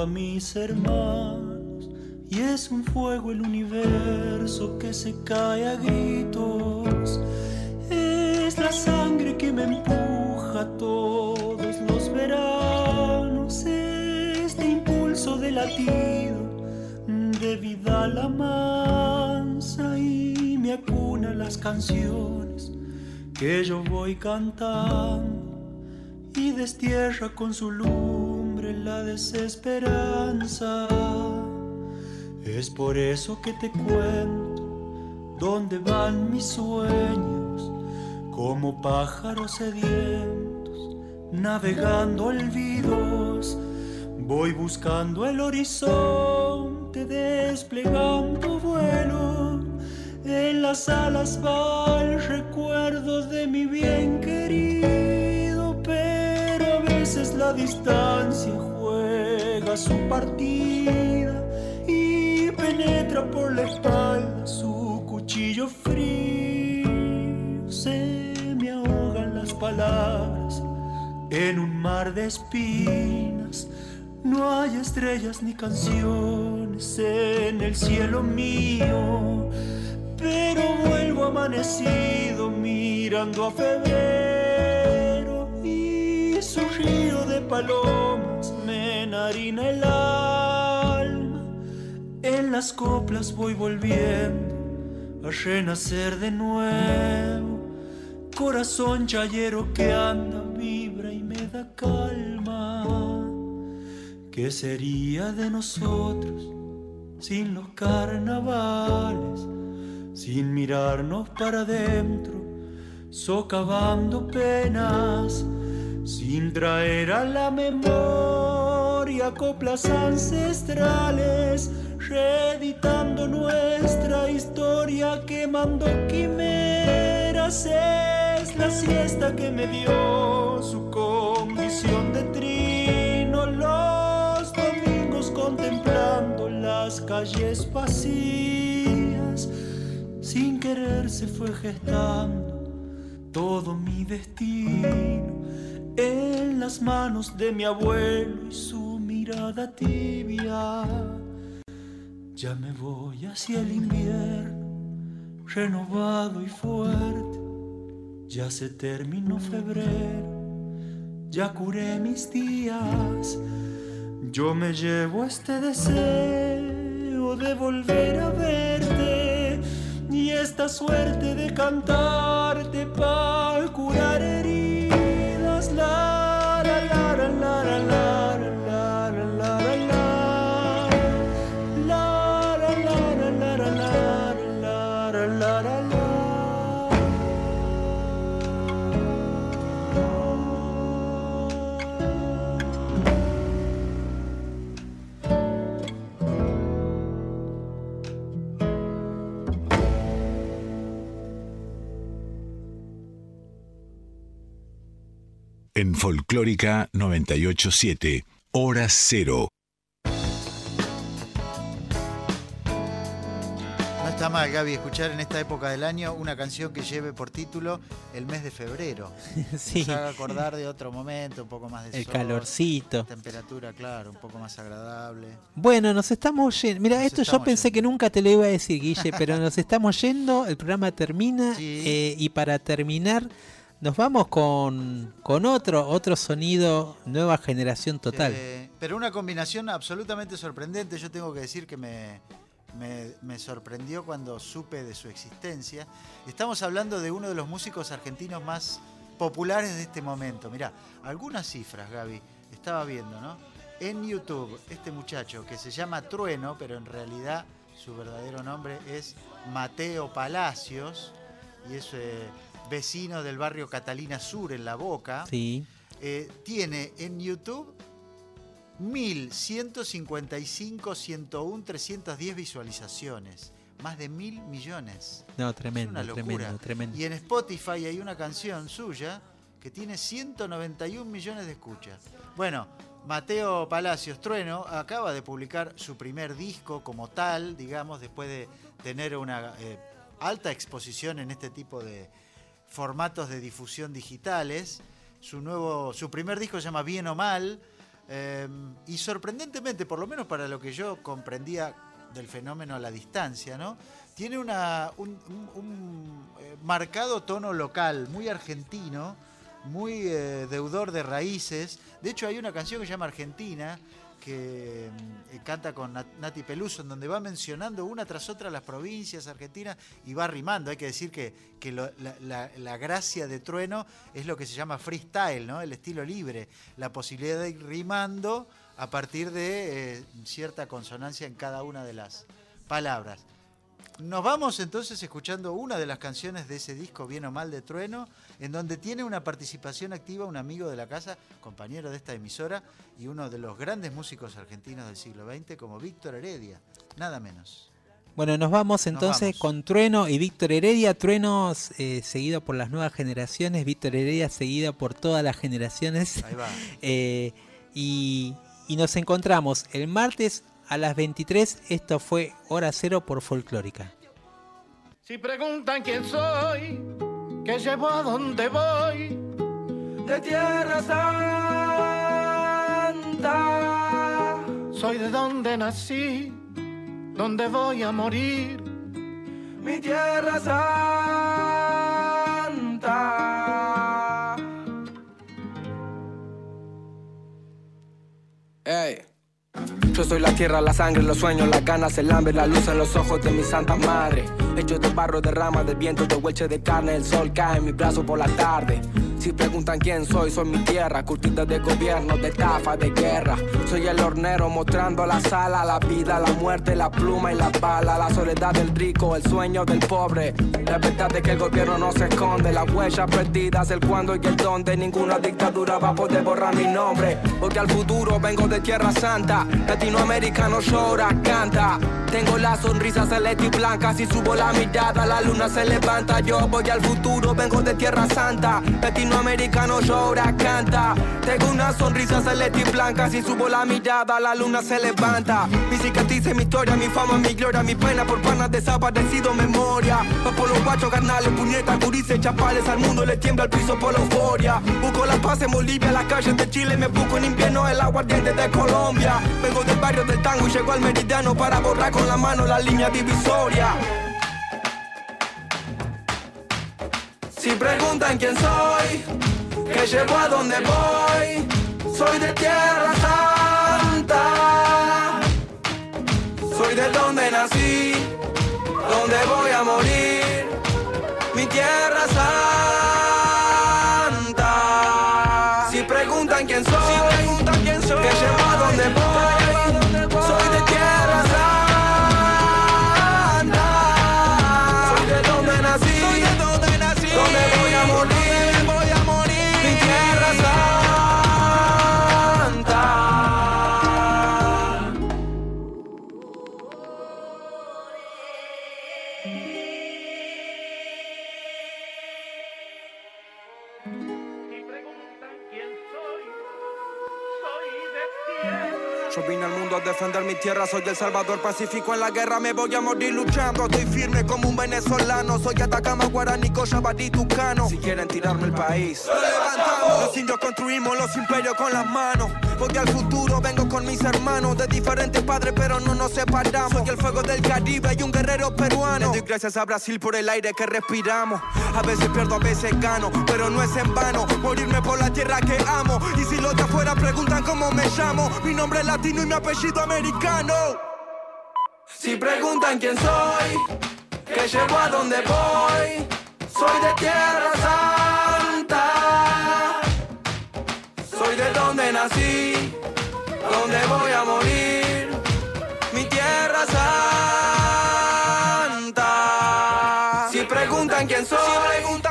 A mis hermanos, y es un fuego el universo que se cae a gritos, es la sangre que me empuja todos los veranos, este impulso de latido de vida la mansa y me acuna las canciones que yo voy cantando y destierra con su la desesperanza. Es por eso que te cuento dónde van mis sueños como pájaros sedientos, navegando olvidos. Voy buscando el horizonte, desplegando vuelo. En las alas va el recuerdo de mi bien querido, la distancia juega su partida y penetra por la espalda su cuchillo frío. Se me ahogan las palabras en un mar de espinas. No hay estrellas ni canciones en el cielo mío, pero vuelvo amanecido mirando a febrero su río de palomas me enharina el alma. En las coplas voy volviendo a renacer de nuevo. Corazón chayero que anda, vibra y me da calma. ¿Qué sería de nosotros sin los carnavales? Sin mirarnos para adentro, socavando penas, sin traer a la memoria coplas ancestrales, reeditando nuestra historia, quemando quimeras. Es la siesta que me dio su condición de trino, los domingos contemplando las calles vacías. Sin querer se fue gestando todo mi destino en las manos de mi abuelo y su mirada tibia. Ya me voy hacia el invierno, renovado y fuerte. Ya se terminó febrero, ya curé mis días. Yo me llevo este deseo de volver a verte y esta suerte de cantarte para curar heridas. En Folclórica 987, Hora Cero. está mal, Gaby, escuchar en esta época del año una canción que lleve por título el mes de febrero. Sí. Nos haga acordar de otro momento, un poco más de El sol, calorcito. Temperatura, claro, un poco más agradable. Bueno, nos estamos yendo. Mira, esto yo pensé que nunca te lo iba a decir, Guille, pero nos estamos yendo, el programa termina eh, y para terminar nos vamos con, con otro, otro sonido, nueva generación total. Eh, pero una combinación absolutamente sorprendente. Yo tengo que decir que me, me, sorprendió cuando supe de su existencia. Estamos hablando de uno de los músicos argentinos más populares de este momento. Mirá, algunas cifras, Gaby, estaba viendo, ¿no? En YouTube, este muchacho que se llama Trueno, pero en realidad su verdadero nombre es Mateo Palacios y es eh, vecino del barrio Catalina Sur en La Boca. Sí. Eh, tiene en YouTube 1155, 101, 310 visualizaciones. Más de mil millones. No, Es tremendo, una locura. tremendo, tremendo. Y en Spotify hay una canción suya que tiene 191 millones de escuchas. Bueno, Mateo Palacios Trueno acaba de publicar su primer disco como tal, digamos, después de tener una eh, alta exposición en este tipo de formatos de difusión digitales. Su, nuevo, su primer disco se llama Bien o Mal. eh, y sorprendentemente, por lo menos para lo que yo comprendía del fenómeno a la distancia, ¿no? Tiene una, un, un- un, eh, marcado tono local, muy argentino, muy eh, deudor de raíces. De hecho, hay una canción que se llama Argentina, que mm, eh, canta con Nat- Nati Peluso, en donde va mencionando una tras otra las provincias argentinas y va rimando. Hay que decir que, que la gracia de Trueno es lo que se llama freestyle, ¿no? el estilo libre, la posibilidad de ir rimando a partir de eh, cierta consonancia en cada una de las palabras. Nos vamos entonces escuchando una de las canciones de ese disco, Bien o Mal de Trueno, en donde tiene una participación activa un amigo de la casa, compañero de esta emisora y uno de los grandes músicos argentinos del siglo XX, como Víctor Heredia, nada menos. Bueno, nos vamos entonces vamos. con Trueno y Víctor Heredia. Trueno eh, seguido por las nuevas generaciones, Víctor Heredia seguido por todas las generaciones. Ahí va. Eh, y, y nos encontramos el martes a las 23. Esto fue Hora Cero por Folclórica. Si preguntan quién soy, que llevo a dónde voy, de Tierra Santa. Soy de donde nací, donde voy a morir, mi Tierra Santa. Ey. Yo soy la tierra, la sangre, los sueños, las ganas, el hambre, la luz en los ojos de mi santa madre. Hecho de barro, de rama, del viento, de huelche de carne, el sol cae en mi brazo por la tarde. Si preguntan quién soy, soy mi tierra, curtida de gobierno, de estafa, de guerra. Soy el hornero mostrando la sala, la vida, la muerte, la pluma y la bala, la soledad del rico, el sueño del pobre. La verdad es que el gobierno no se esconde, las huellas perdidas, el cuándo y el dónde. Ninguna dictadura va a poder borrar mi nombre, porque al futuro vengo de Tierra Santa. Latinoamericano llora, canta. Tengo la sonrisa celeste y blanca, si subo la mirada, la luna se levanta. Yo voy al futuro, vengo de Tierra Santa. Latinoamericano llora, canta. Tengo una sonrisa celeste y blanca, si subo la mirada, la luna se levanta. Mi cicatriz, mi historia, mi fama, mi gloria, mi pena por panas desaparecido, memoria. Va por los guachos, carnales, puñetas, gurises, chapales, al mundo le tiembla el piso por la euforia. Busco la paz en Bolivia, las calles de Chile, me busco en invierno el aguardiente de Colombia. Vengo del barrio del tango y llego al meridiano para borrar con la mano la línea divisoria. Si preguntan quién soy, que llevo a donde voy, soy de Tierra Santa. Soy de donde nací, donde voy a morir, mi Tierra Santa. Defender mi tierra, soy el salvador pacífico en la guerra, me voy a morir luchando. Estoy firme como un venezolano, soy Atacama, Guaraní, Cochabamba, Tucano. Si quieren tirarme el país, lo levantamos. Los indios construimos los imperios con las manos. Voy al futuro, vengo con mis hermanos de diferentes padres, pero no nos separamos. Soy el fuego del Caribe y un guerrero peruano. Le doy gracias a Brasil por el aire que respiramos. A veces pierdo, a veces gano, pero no es en vano. Morirme por la tierra que amo. Y si los de afuera preguntan cómo me llamo, mi nombre es latino y mi apellido Si preguntan quién soy, que llevo a donde voy, soy de tierra santa. Soy de donde nací, donde voy a morir, mi tierra santa. Si preguntan quién soy, preguntan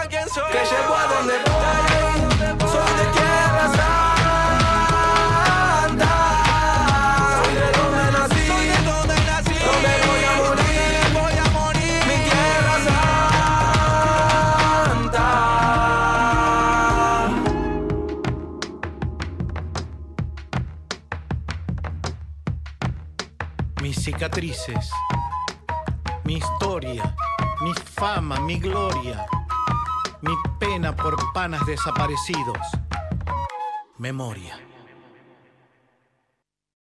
mi historia, mi fama, mi gloria, mi pena por panas desaparecidos. Memoria.